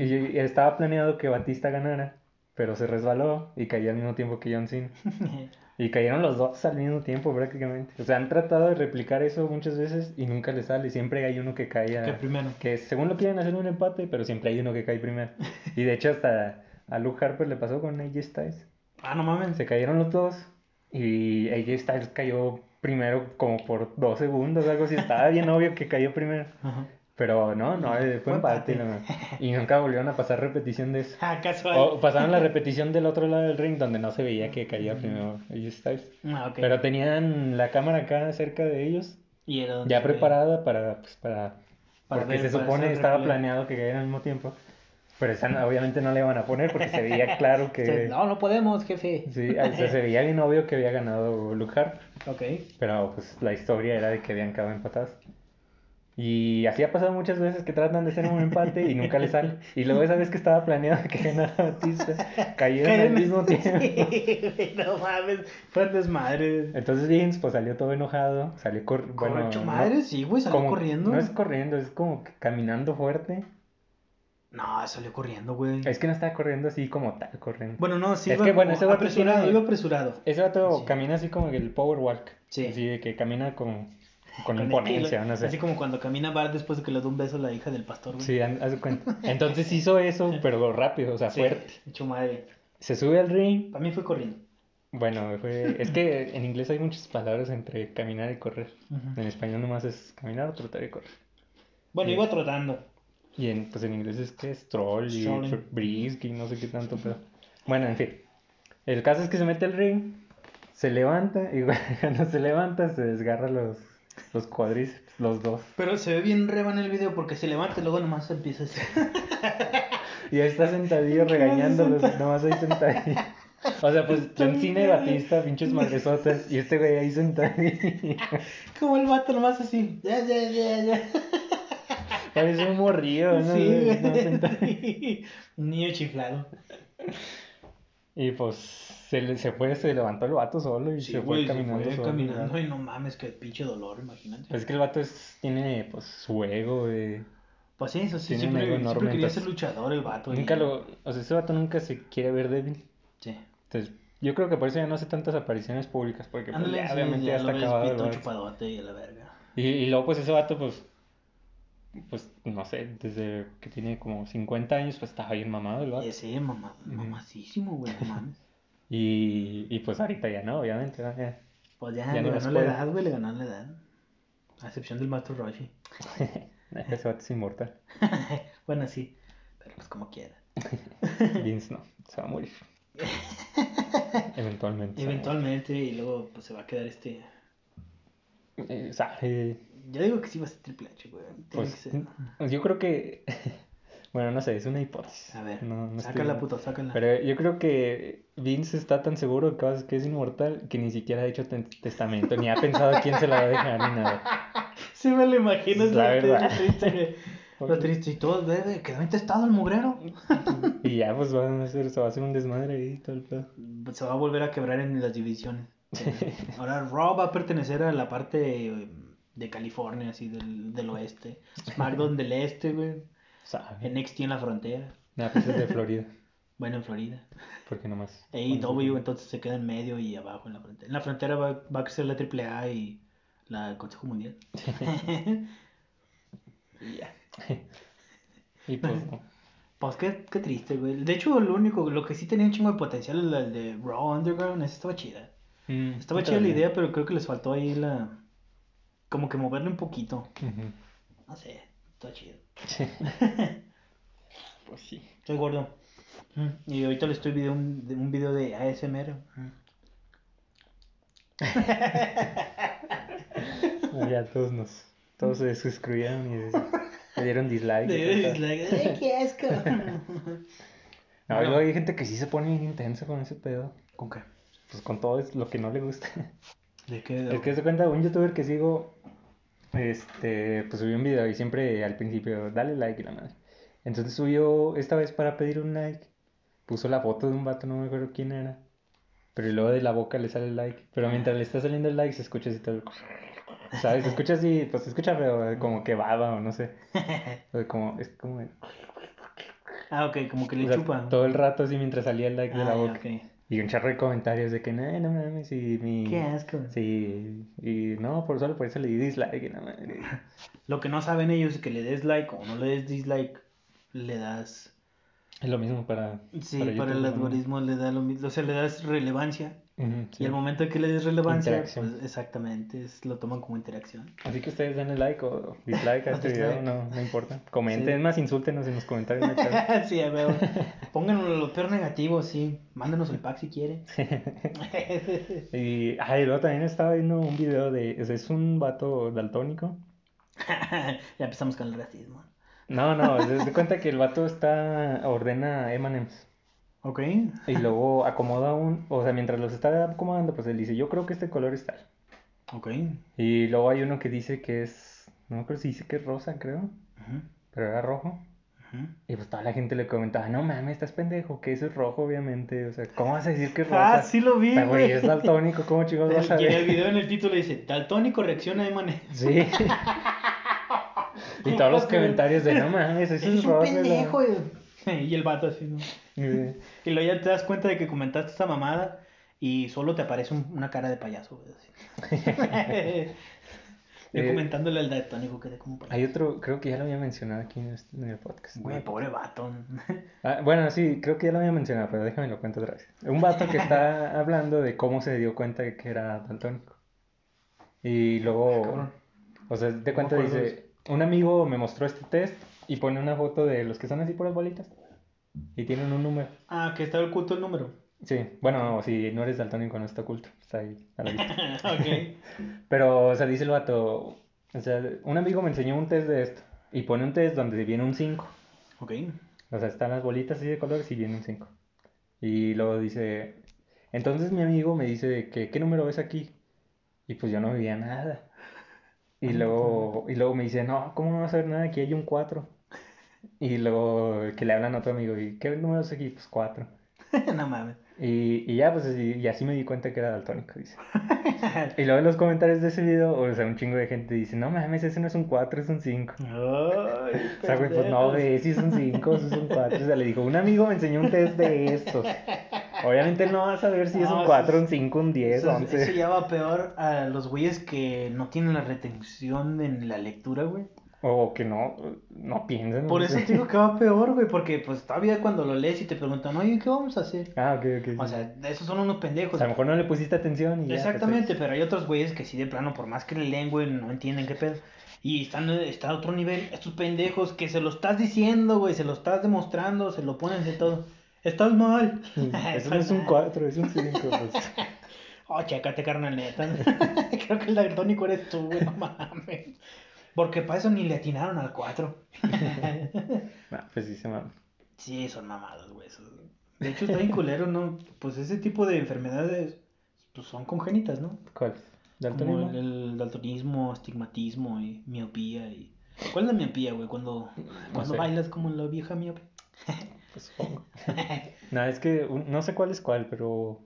A: y- y estaba planeado que Batista ganara, pero se resbaló y caía al mismo tiempo que John Cena. Y cayeron los dos al mismo tiempo prácticamente. O sea, han tratado de replicar eso muchas veces y nunca les sale. Siempre hay uno que cae. a-
B: ¿Qué primero?
A: Que según lo quieren hacer un empate, pero siempre hay uno que cae primero. Y de hecho hasta a Luke Harper le pasó con AJ Styles.
B: Ah, no mames.
A: Se cayeron los dos y AJ Styles cayó primero como por dos segundos, algo así. Estaba bien obvio que cayó primero.
B: Ajá.
A: Pero no, no, eh, fue empate. Y nunca volvieron a pasar repetición de eso.
B: Ah, casual.
A: O pasaron la repetición del otro lado del ring donde no se veía que caía primero.
B: Ah, ok.
A: Pero tenían la cámara acá cerca de ellos,
B: Y era
A: ya
B: ve-
A: preparada para, pues, para,
B: Para
A: porque
B: ver,
A: se supone
B: hacer
A: estaba planeado que cayeran al mismo tiempo. Pero esa no- obviamente no le iban a poner porque se veía claro que...
B: No, no podemos, jefe.
A: Sí, o sea, se veía bien obvio que había ganado Luke Harper.
B: Ok.
A: Pero pues la historia era de que habían quedado empatados. Y así ha pasado muchas veces que tratan de hacer un empate y nunca les sale. Y luego esa vez que estaba planeado que ganara Batista, cayeron al mismo tiempo.
B: Sí, no mames. Fue desmadre.
A: Entonces Vince pues salió todo enojado, salió cor... bueno, no-
B: madre, sí, güey, salió
A: como-
B: corriendo.
A: No es corriendo, es como que caminando fuerte.
B: No, salió corriendo, güey.
A: Es que no estaba corriendo así como tal, corriendo.
B: Bueno, no, sí,
A: Es
B: iba
A: que, bueno, ese
B: apresurado,
A: tiene-
B: iba apresurado.
A: Ese vato
B: Sí.
A: camina así como el power walk.
B: Sí.
A: Así de que camina como con,
B: Con
A: imponencia,
B: estilo.
A: no sé.
B: Así como cuando camina Bart después de que le da un beso a la hija del pastor, güey.
A: Sí, haz cuenta. Entonces hizo eso, pero rápido, o sea,
B: Sí,
A: fuerte.
B: Hecho madre.
A: Se sube al ring.
B: Para mí fue corriendo.
A: Bueno, fue... es que en inglés hay muchas palabras entre caminar y correr.
B: Ujú.
A: En español nomás es caminar o tratar de correr.
B: Bueno,
A: Sí.
B: iba trotando.
A: Y en, pues en inglés es que es troll y brisk y no sé qué tanto, pero... Bueno, en fin. El caso es que se mete al ring, se levanta y cuando se levanta se desgarra los, los cuadríceps, los dos.
B: Pero se ve bien reba en el video porque se levanta y luego nomás empieza así.
A: Y ahí está sentadillo regañándolos, nomás ahí sentadillo. O sea, pues John y Batista, pinches madresotas, y este güey ahí sentadillo.
B: Como el vato nomás así. Ya, ya, ya, ya.
A: Parece un morrillo, ¿no?
B: Sí,
A: No,
B: güey. Un niño chiflado.
A: Y pues se, le- se fue, se levantó el vato solo y
B: Sí,
A: se fue
B: se
A: caminando
B: fue
A: solo.
B: caminando y no mames, qué pinche dolor, imagínate.
A: Pues es que el vato es, tiene pues su ego, de...
B: Pues sí, eso sí,
A: Tiene un ego
B: siempre,
A: enorme,
B: siempre quería
A: entonces-
B: ser luchador el vato. y-
A: Nunca lo... O sea, ese vato nunca se quiere ver débil.
B: Sí.
A: Entonces, yo creo que por eso ya no hace tantas apariciones públicas, porque pues, ya,
B: sí,
A: obviamente ya
B: ya
A: está acabado.
B: chupadote y a la verga.
A: Y, y luego pues ese vato pues... Pues no sé, desde que tiene como 50 años pues estaba bien mamado el vato. Ujú.
B: mamacísimo, güey, mames.
A: Y, y pues ahorita ya no, obviamente. ¿no? Ya.
B: Pues ya,
A: Ya
B: le ganó la edad, güey, le ganó la edad. A excepción del maestro Roshi.
A: Ese vato es inmortal.
B: bueno, sí, pero pues como quiera.
A: Vince no, se va a morir. Eventualmente.
B: Eventualmente, y luego pues se va a quedar este...
A: morir. Eh, sabe,
B: Yo digo que sí va a ser Triple H, güey. Tiene
A: pues
B: que ser.
A: yo creo que. Bueno, no sé, es una hipótesis.
B: A ver,
A: No, no estoy-
B: sácala, puto, sácala.
A: Pero yo creo que Vince está tan seguro que, es inmortal que ni siquiera ha hecho testamento, ni ha pensado quién se la va a dejar ni nada.
B: Sí me lo imagino,
A: La
B: es lo
A: verdad.
B: triste. Lo triste y todo, bebé, quedó intestado el mugrero.
A: Y ya, pues van a hacer, se va a hacer un desmadre ahí todo el pedo.
B: Se va a volver a quebrar en las divisiones. Ahora Raw va a pertenecer a la parte eh, de California, así del, del oeste. SmackDown del este, güey.
A: Sabe.
B: NXT en la frontera.
A: Nada, pues es de Florida.
B: Bueno, en Florida.
A: Porque nomás.
B: AEW entonces se queda en medio y abajo en la frontera. En la frontera va, va a crecer la AAA y la el Consejo Mundial. ya.
A: Y pues no.
B: Pues qué, qué triste, güey. De hecho, lo único, lo que sí tenía un chingo de potencial es el de Raw Underground. Esa estaba chida.
A: Mm,
B: Estaba chida la idea, pero creo que les faltó ahí la... Como que moverle un poquito. No sé, está chido.
A: Pues sí.
B: Estoy gordo. Mm, Y ahorita le estoy viendo un, un video de ASMR. Mm.
A: Ya todos nos. Todos se suscribieron y le dieron dislike.
B: Le
A: todo.
B: dislike. ¡Ay, qué asco!
A: No, y luego hay gente que sí se pone bien intensa con ese pedo.
B: ¿Con qué?
A: Pues con todo lo que no le gusta.
B: ¿De qué?
A: Es que se cuenta, un youtuber que sigo, este, pues subió un video y siempre al principio, dale like y la madre. Entonces subió esta vez para pedir un like, puso la foto de un vato, no me acuerdo quién era. Pero luego de la boca le sale el like. Pero mientras le está saliendo el like se escucha así todo. ¿Sabes? Se escucha así, pues se escucha feo, como que baba o no sé. O sea, como, es como...
B: Ah, ok, como que le
A: o sea,
B: chupa.
A: todo el rato así mientras salía el like de la
B: Ah,
A: boca.
B: ok.
A: Y un charro de comentarios de que, no, no mames, y mi...
B: Qué asco.
A: Sí, y no, por solo por eso le di dislike, no mames.
B: Lo que no saben ellos es que le des like o no le des dislike, le das...
A: Es lo mismo para...
B: Sí, para,
A: YouTube,
B: el
A: ¿no?
B: algoritmo le da lo mismo, o sea, le das relevancia. Y
A: sí.
B: al momento que le des relevancia, pues, exactamente, es- lo toman como interacción.
A: Así que ustedes denle like o dislike a este video, no, no importa. Comenten,
B: Sí.
A: más, insúltenos en los comentarios.
B: sí, lo peor negativo, sí. Mándenos el pack si quieren.
A: Y, ay, luego también estaba viendo un video de, es un vato daltónico.
B: ya empezamos con el racismo.
A: No, no, se cuenta que el vato está, ordena M&M's.
B: Ok.
A: Y luego acomoda un, o sea, mientras los está acomodando, pues él dice, yo creo que este color es tal.
B: Ok.
A: Y luego hay uno que dice que es, no acuerdo si dice que es rosa, creo,
B: Ujú,
A: pero era rojo. Y pues toda la gente le comentaba, no mames, estás pendejo, que eso es rojo, obviamente. O sea, ¿cómo vas a decir que es rosa?
B: Ah, sí lo vi,
A: O sea, güey, es daltónico, ¿cómo chicos vas a
B: Y en el
A: ver?
B: video en el título dice, daltónico reacciona de manera.
A: Sí. y todos los comentarios de, no mames, eso es
B: Es un
A: rosa.
B: pendejo.
A: ¿no?".
B: güey. Y el vato así, ¿no? Y luego ya te das cuenta de que comentaste esta mamada y solo te aparece un- una cara de payaso. Yo
A: Eh,
B: comentándole al daltónico que de como payaso.
A: Hay otro, creo que ya lo había mencionado aquí en, este- en el podcast.
B: Güey, pobre vato.
A: Ah, bueno, sí, creo que ya lo había mencionado, pero déjame lo cuento otra vez. Un vato que está hablando de cómo se dio cuenta de que era daltónico. Y luego,
B: Cabrón.
A: o sea, de
B: No
A: cuenta dice, un amigo me mostró este test y pone una foto de los que son así por las bolitas y tienen un número.
B: Ah, que está oculto el número.
A: Sí, bueno, si no eres daltónico no está oculto, está ahí a la vista.
B: ok.
A: Pero, o sea, dice el vato, o sea, un amigo me enseñó un test de esto y pone un test donde viene un 5.
B: Ok.
A: O sea, están las bolitas así de colores y viene un 5. Y luego dice, entonces mi amigo me dice que, ¿qué número ves aquí? Y pues yo no veía nada. Y luego, y luego me dice, no, ¿cómo no vas a ver nada? Aquí hay un 4. Y luego que le hablan a otro amigo, ¿y qué número es aquí? Pues 4.
B: no mames.
A: Y, y ya, pues y, y así me di cuenta que era daltónico, dice. Y luego en los comentarios de ese video, o sea, un chingo de gente dice, no mames, ese no es un 4, es un 5.
B: Ay,
A: O sea, güey, pues no, güey, si es un 5, si es un 4. O sea, le dijo, un amigo me enseñó un test de estos. Obviamente no va a saber si es
B: No,
A: un
B: eso
A: 4,
B: es-
A: un 5, un 10,
B: Eso,
A: 11.
B: eso ya va peor a los güeyes que no tienen la retención en la lectura, güey.
A: O que no, no piensen.
B: Por eso te digo que va peor, güey, porque pues todavía cuando lo lees y te preguntan, oye, ¿qué vamos a hacer?
A: Ah, ok, ok.
B: O sea, esos son unos
A: O
B: pendejos.
A: sea, a lo mejor no le pusiste atención y ya.
B: Exactamente, pero hay otros güeyes que sí de plano, por más que le leen, güey, no entienden qué pedo. Y están, está a otro nivel, estos pendejos que se lo estás diciendo, güey, se lo estás demostrando, se lo ponen de todo. Estás mal.
A: Eso no es un 4, es un 5. Pues.
B: Oh, chécate, carnal, neta. Creo que el daltónico eres tú, güey, no mames. Porque para eso ni le atinaron al 4.
A: Ah, pues sí se
B: sí, son mamadas, güey. De hecho, está bien culero, ¿no? Pues ese tipo de enfermedades pues, son congénitas, ¿no?
A: ¿Cuál?
B: Como
A: ¿Daltonismo?
B: el, el daltonismo, astigmatismo y miopía y... ¿Cuál es la miopía, güey? Cuando, cuando
A: sé.
B: bailas como la vieja miopía.
A: Pues supongo. No, es que no sé cuál es cuál, pero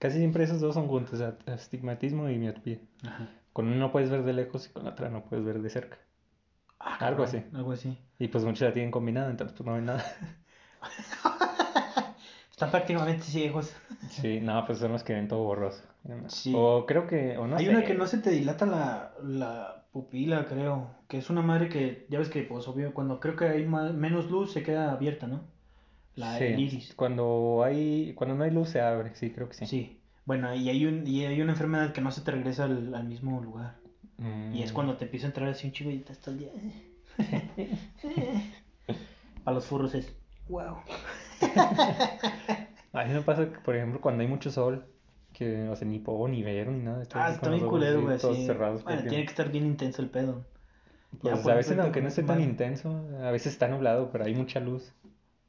A: casi siempre esos dos son juntos, astigmatismo y miopía.
B: Ajá.
A: Con uno puedes ver de lejos y con la otra no puedes ver de cerca.
B: Ah,
A: Algo así.
B: Algo así.
A: Y pues muchos la tienen combinada, entonces pues no ven nada.
B: Están prácticamente ciegos.
A: Sí, no, pues son los que ven todo borroso.
B: Sí.
A: O creo que, o no
B: Hay
A: sé.
B: una que no se te dilata la, la pupila, creo. Que es una madre que, ya ves que, pues, obvio, cuando creo que hay ma- menos luz se queda abierta, ¿no? La
A: Sí,
B: el iris.
A: Cuando hay, cuando no hay luz se abre, sí, creo que sí.
B: Sí. Bueno, y hay, un, y hay una enfermedad que no se te regresa al, al mismo lugar. Y es
A: Mm,
B: cuando te empieza a entrar así un chico y estás todo el día. Para los furros es. Wow.
A: A mí me pasa que, por ejemplo, cuando hay mucho sol, que, o sea, ni puedo ni ver ni nada. estoy
B: Ah, está bien culero, güey.
A: todos
B: sí.
A: cerrados.
B: Bueno, tiene que estar bien intenso el pedo.
A: Pues
B: Ya
A: a veces, aunque no esté tan intenso, a veces está nublado, pero hay mucha luz.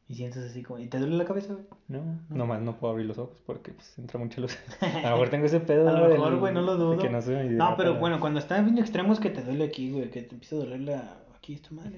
B: Y sientes así como. ¿Y te duele la cabeza, güey?
A: No, nomás no puedo abrir los ojos porque pues, entra mucha luz. A lo mejor tengo ese pedo.
B: A lo mejor, güey, no lo dudo.
A: que no, me
B: No, pero bueno, cuando está bien extremo es que te duele aquí, güey. Que te empieza a doler la... aquí esta madre.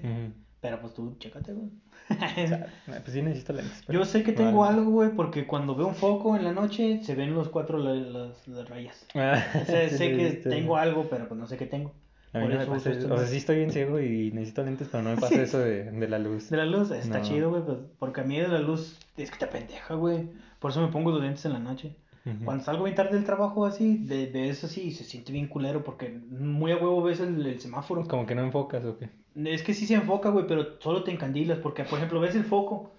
B: Pero pues tú, chécate, güey.
A: O sea, pues sí necesito lentes.
B: Yo sé que tengo
A: Vale.
B: algo, güey, porque cuando veo un foco en la noche se ven los cuatro la- las, las rayas.
A: Ah,
B: O sea,
A: sí,
B: sé
A: sí,
B: que tengo algo, pero pues no sé qué tengo.
A: A mí no me pasa eso. O sea, sí estoy bien ciego y necesito lentes, pero no me pasa eso de, de la luz.
B: De la luz, está
A: No.
B: chido, güey, pues, porque a mí de la luz es que te pendeja, güey. Por eso me pongo los lentes en la noche. Cuando salgo bien tarde del trabajo así, de, de eso sí, se siente bien culero porque muy a huevo ves el, el semáforo.
A: Como que no enfocas o qué.
B: Es que sí se enfoca, güey, pero solo te encandilas porque, por ejemplo, ves el foco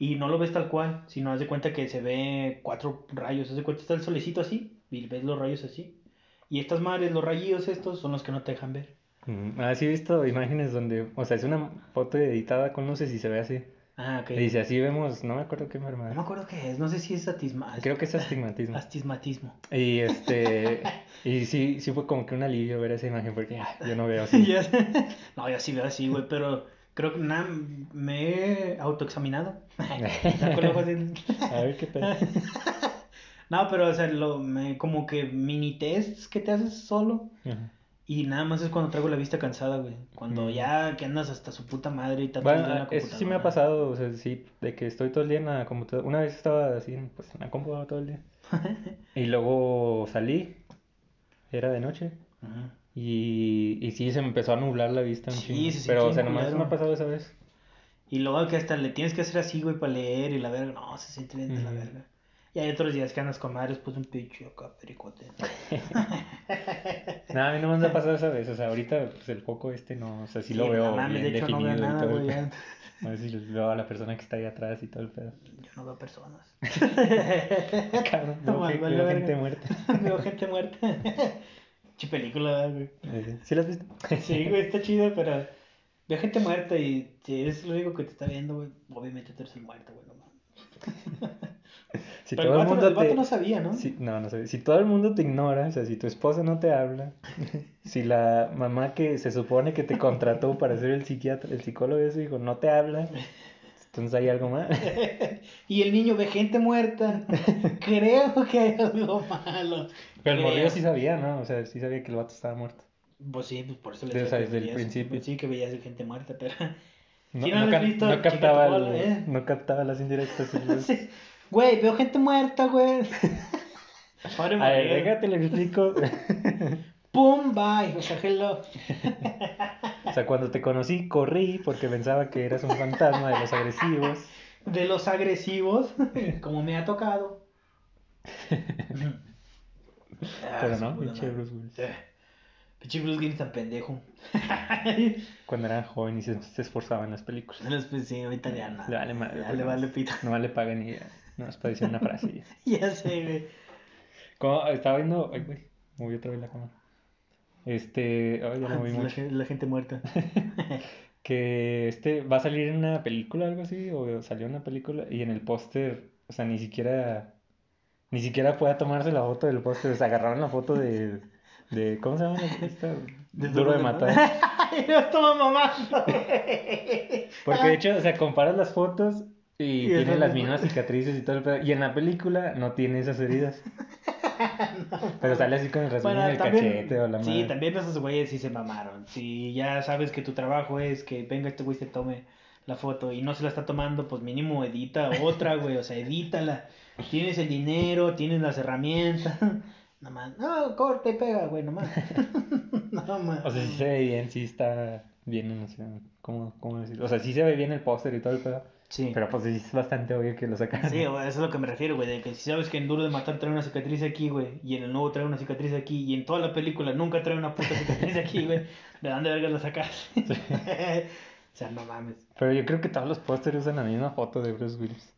B: y no lo ves tal cual, sino haz de cuenta que se ve cuatro rayos, haz de cuenta está el solecito así y ves los rayos así. Y estas madres, los rayos estos, son los que no te dejan ver.
A: Mm, Ah, sí he visto imágenes donde, o sea, es una foto editada con luces y se ve así.
B: Ah, ok.
A: Y dice, así vemos, no me acuerdo qué
B: No me
A: enfermedad.
B: acuerdo qué es, no sé si es atisma...
A: Creo que es astigmatismo.
B: astigmatismo.
A: Y este, y sí, sí fue como que un alivio ver esa imagen porque ay, yo no veo así.
B: No, yo sí veo así, güey, pero creo que nada, me he autoexaminado. Así.
A: A ver qué pedo.
B: No, pero, o sea, lo, me, como que mini tests que te haces solo.
A: Ajá.
B: Y nada más es cuando traigo la vista cansada, güey. Cuando
A: Mm.
B: ya que andas hasta su puta madre y en
A: Bueno,
B: la
A: eso sí me ha pasado, o sea, sí, de que estoy todo el día en la computadora. Una vez estaba así, pues en la computadora todo el día. Y luego salí, era de noche.
B: Ujú.
A: Y, y sí, se me empezó a nublar la vista un
B: Sí, se siente
A: Pero, o sea, nomás me ha pasado esa vez.
B: Y luego que hasta le tienes que hacer así, güey, para leer y la verga. No, se siente bien de la verga. Y hay otros días que andas con madres, pues un pinche acá, pericote.
A: Nada, a mí no me ha pasado esa vez. O sea, ahorita, pues el foco este no, o sea, sí, lo veo
B: no
A: bien
B: de hecho no veo
A: y
B: nada,
A: todo el
B: güey.
A: pedo.
B: ya.
A: A ver si veo a la persona que está ahí atrás y todo el pedo.
B: Yo no veo personas.
A: Cabrón,
B: No,
A: veo,
B: vale
A: veo gente muerta.
B: veo gente muerta. Chi película, güey.
A: ¿Sí la has visto?
B: Sí, güey, está chido, pero veo gente muerta y si eres lo único que te está viendo, güey, obviamente tú eres el muerto, güey, no mames.
A: Si
B: Pero
A: todo
B: el vato,
A: mundo
B: el vato
A: te...
B: no sabía, ¿no?
A: Si, no, no sé. Si todo el mundo te ignora, o sea, si tu esposa no te habla, si la mamá que se supone que te contrató para ser el psiquiatra, el psicólogo de su hijo, no te habla, entonces hay algo mal.
B: Y el niño ve gente muerta. Creo que hay algo malo.
A: Pero el morrillo sí sabía, ¿no? O sea, sí sabía que el vato estaba muerto.
B: Pues sí, pues por eso le decía
A: desde el principio.
B: pues sí, que veías gente muerta, pero...
A: No,
B: Si no
A: no
B: visto,
A: no captaba, el-
B: bola, ¿eh?
A: no captaba las indirectas.
B: Sí. Güey, veo gente muerta, güey. Pobre
A: A ver, déjate le explico.
B: ¡Pum! Bye. O sea, hello.
A: O sea, cuando te conocí, corrí porque pensaba que eras un fantasma de los agresivos.
B: De los agresivos, como me ha tocado.
A: Pero no, pinche. Bruce Willis.
B: Eh, Pinche Bruce Willis tan pendejo.
A: Cuando era joven y se, se esforzaba en las películas.
B: Después sí, ahorita ya nada.
A: Le vale madre.
B: Ya
A: pues,
B: le
A: no.
B: vale pito.
A: No le pagan ni no es para decir una frase. ya.
B: Ya sé, güey.
A: Como estaba viendo, ay güey, moví otra vez la cámara. Este, ay, ya la moví
B: la,
A: mucho.
B: gen- la gente muerta.
A: Que este va a salir en una película algo así, o salió en una película y en el póster, o sea, ni siquiera ni siquiera puede tomarse la foto del póster, o sea, agarraron la foto de de ¿cómo se llama la- esta? Duro de matar.
B: Ay, no estaba mamando.
A: Porque de hecho, o sea, comparas las fotos y
B: Y
A: tiene las mismas cicatrices y todo el pedo. Y en la película no tiene esas heridas. Pero sale así con el rasguño en el cachete o la
B: sí,
A: madre.
B: también esos güeyes sí se mamaron. Si ya sabes que tu trabajo es que venga este güey y se tome la foto y no se la está tomando, pues mínimo edita otra, güey. O sea, edítala. Tienes el dinero, tienes las herramientas. Nada más. No, corta y pega, güey, nomás. no más.
A: O sea, sí se ve bien, sí está bien, no sé, ¿cómo, cómo decirlo? O sea, sí se ve bien el póster y todo el pedo.
B: Sí.
A: Pero pues sí es bastante obvio que lo sacaron.
B: Sí, eso es a lo que me refiero, güey, de que si sabes que en Duro de Matar trae una cicatriz aquí, güey, y en el nuevo trae una cicatriz aquí, y en toda la película nunca trae una puta cicatriz aquí, güey, ¿de dónde verga la sacas? o sea, no mames.
A: Pero yo creo que todos los pósteres usan la misma foto de Bruce Willis.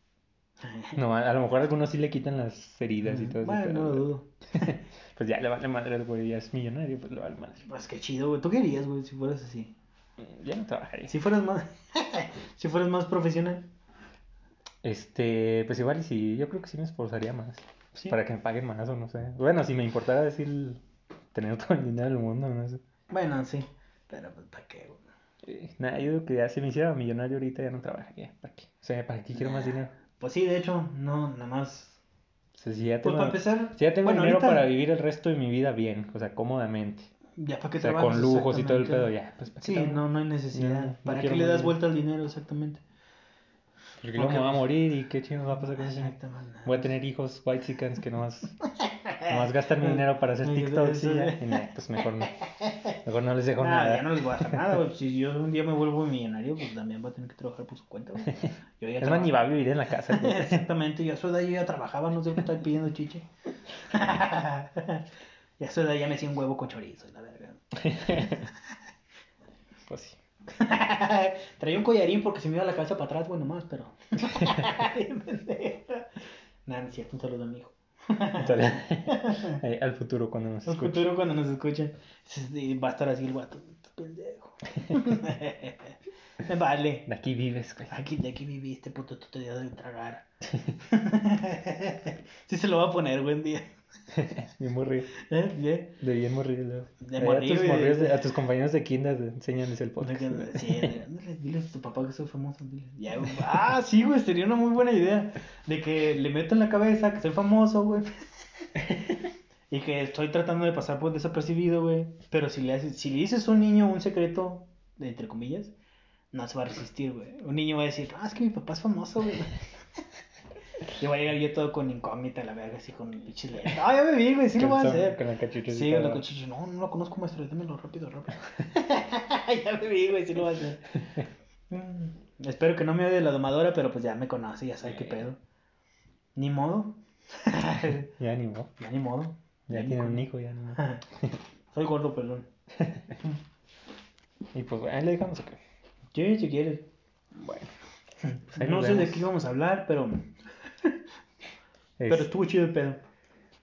A: No, a lo mejor algunos sí le quitan las heridas y todo eso.
B: Bueno, no lo dudo.
A: Pues ya le vale madre al güey, ya es millonario, pues le vale madre.
B: Pues qué chido, güey. ¿Tú qué harías, güey, si fueras así?
A: Ya no trabajaría.
B: Si fueras más... si fueras más profesional.
A: Este, pues igual y sí, yo creo que sí me esforzaría más.
B: Sí.
A: Para que me paguen más o no sé. Bueno, si me importara decir tener todo el dinero del mundo, no sé.
B: Bueno, sí. Pero, pues, ¿para qué, güey?
A: Eh, nada, yo digo que ya si me hiciera millonario ahorita ya no trabajaría. ¿Para qué? O sea, ¿para qué quiero más dinero?
B: Pues sí, de hecho, no, nada más...
A: O sea, si ya
B: Pues
A: tengo,
B: para empezar...
A: si ya tengo
B: bueno,
A: dinero
B: ahorita-
A: para vivir el resto de mi vida bien, o sea, cómodamente.
B: Ya, ¿para qué
A: O sea,
B: trabajas?
A: con lujos y todo el pedo, ya. Pues, ¿para qué
B: Sí,
A: trabajo?
B: no, no hay necesidad.
A: No, no
B: ¿Para qué le das vuelta al dinero exactamente?
A: Porque luego me va a morir y qué chingo va a pasar con eso. Voy a tener hijos white que nomás, nomás gastan mi dinero para hacer
B: Sí,
A: TikToks y ya. pues mejor no. Mejor no les dejo
B: Nada,
A: nada.
B: ya no les voy a hacer nada, güey. Si yo un día me vuelvo millonario, pues también voy a tener que trabajar por su cuenta. Yo ya
A: Es más, ni va a vivir en la casa.
B: Exactamente, yo a su edad yo ya trabajaba, no sé qué estoy pidiendo chiche. y a su edad ya me hacía un huevo con chorizo, la verga.
A: Pues sí.
B: Traía un collarín porque se me iba la cabeza para atrás, bueno, más, pero. Nada, no es cierto, un saludo a mi hijo.
A: Al futuro cuando nos
B: En
A: escuchen.
B: futuro cuando nos escuchen, va a estar así el guato. Pendejo. Me vale.
A: De aquí vives, güey.
B: Aquí, de aquí viviste, puto, tú te dio de tragar. sí se lo va a poner, buen día.
A: Bien morrido.
B: ¿Eh? ¿Bien?
A: De bien morrido.
B: De
A: Eh,
B: morrido
A: A tus,
B: de-
A: a compañeros de kinder, de- enséñales el podcast.
B: Sí, ándale, dile a tu papá que soy famoso. Ya, ah, sí, güey, sería una muy buena idea. De que le meto en la cabeza que soy famoso, güey. Y que estoy tratando de pasar por desapercibido, güey. Pero si le, haces, si le dices a un niño un secreto, entre comillas, no se va a resistir, güey. Un niño va a decir, ah, es que mi papá es famoso, güey. Y voy a llegar yo todo con incógnita, la verga, así con pinches lentes. Ah, ya me vi, güey, sí lo voy a
A: Con-
B: hacer.
A: Con la cachucha.
B: Sí, lo que chichi, no, no lo conozco, maestro, démelo rápido, rápido. ya me vi, güey, sí lo voy a hacer. Mm, Espero que no me odie la domadora, pero pues ya me conoce, ya sabe qué pedo. Ni modo.
A: Ya ni modo.
B: ya ni modo.
A: Ya
B: ni
A: tiene un hijo, ya ni modo.
B: Soy gordo, perdón.
A: Y pues, ahí le dejamos acá.
B: Sí, si quieres.
A: Bueno. Pues
B: No sé de qué íbamos a hablar, pero, pero estuvo chido el pedo.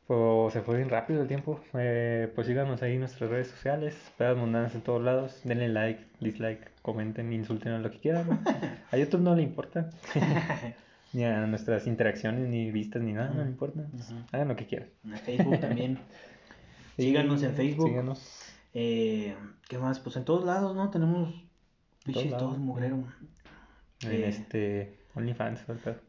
A: Pues se fue bien rápido el tiempo. Eh, pues síganos ahí en nuestras redes sociales, pedas mundanas en todos lados. Denle like, dislike, comenten, insulten lo que quieran. A YouTube no le importa. ni a nuestras interacciones, ni vistas, ni nada, no le importa. Hagan lo que quieran.
B: En Facebook también. Síganos en Facebook.
A: Síganos.
B: Eh, ¿Qué más? Pues en todos lados, ¿no? Tenemos bichis
A: lados.
B: todos mugrero.
A: En
B: Eh.
A: este OnlyFans.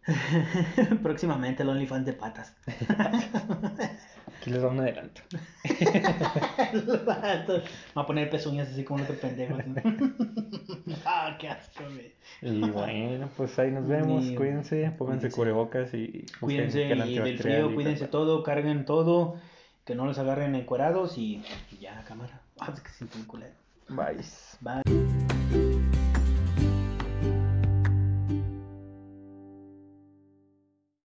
B: Próximamente el OnlyFans de patas.
A: Aquí les da un adelanto.
B: Va a poner pezuñas así como otro pendejo. ah, qué asco, güey.
A: Y bueno, pues ahí nos vemos. Cuídense, pónganse cubrebocas y
B: Cuídense y del frío, cuídense
A: todo.
B: carguen todo, que no los agarren encuerados y y ya, cámara. Ah, es que culero.
A: Bye.
B: Bye.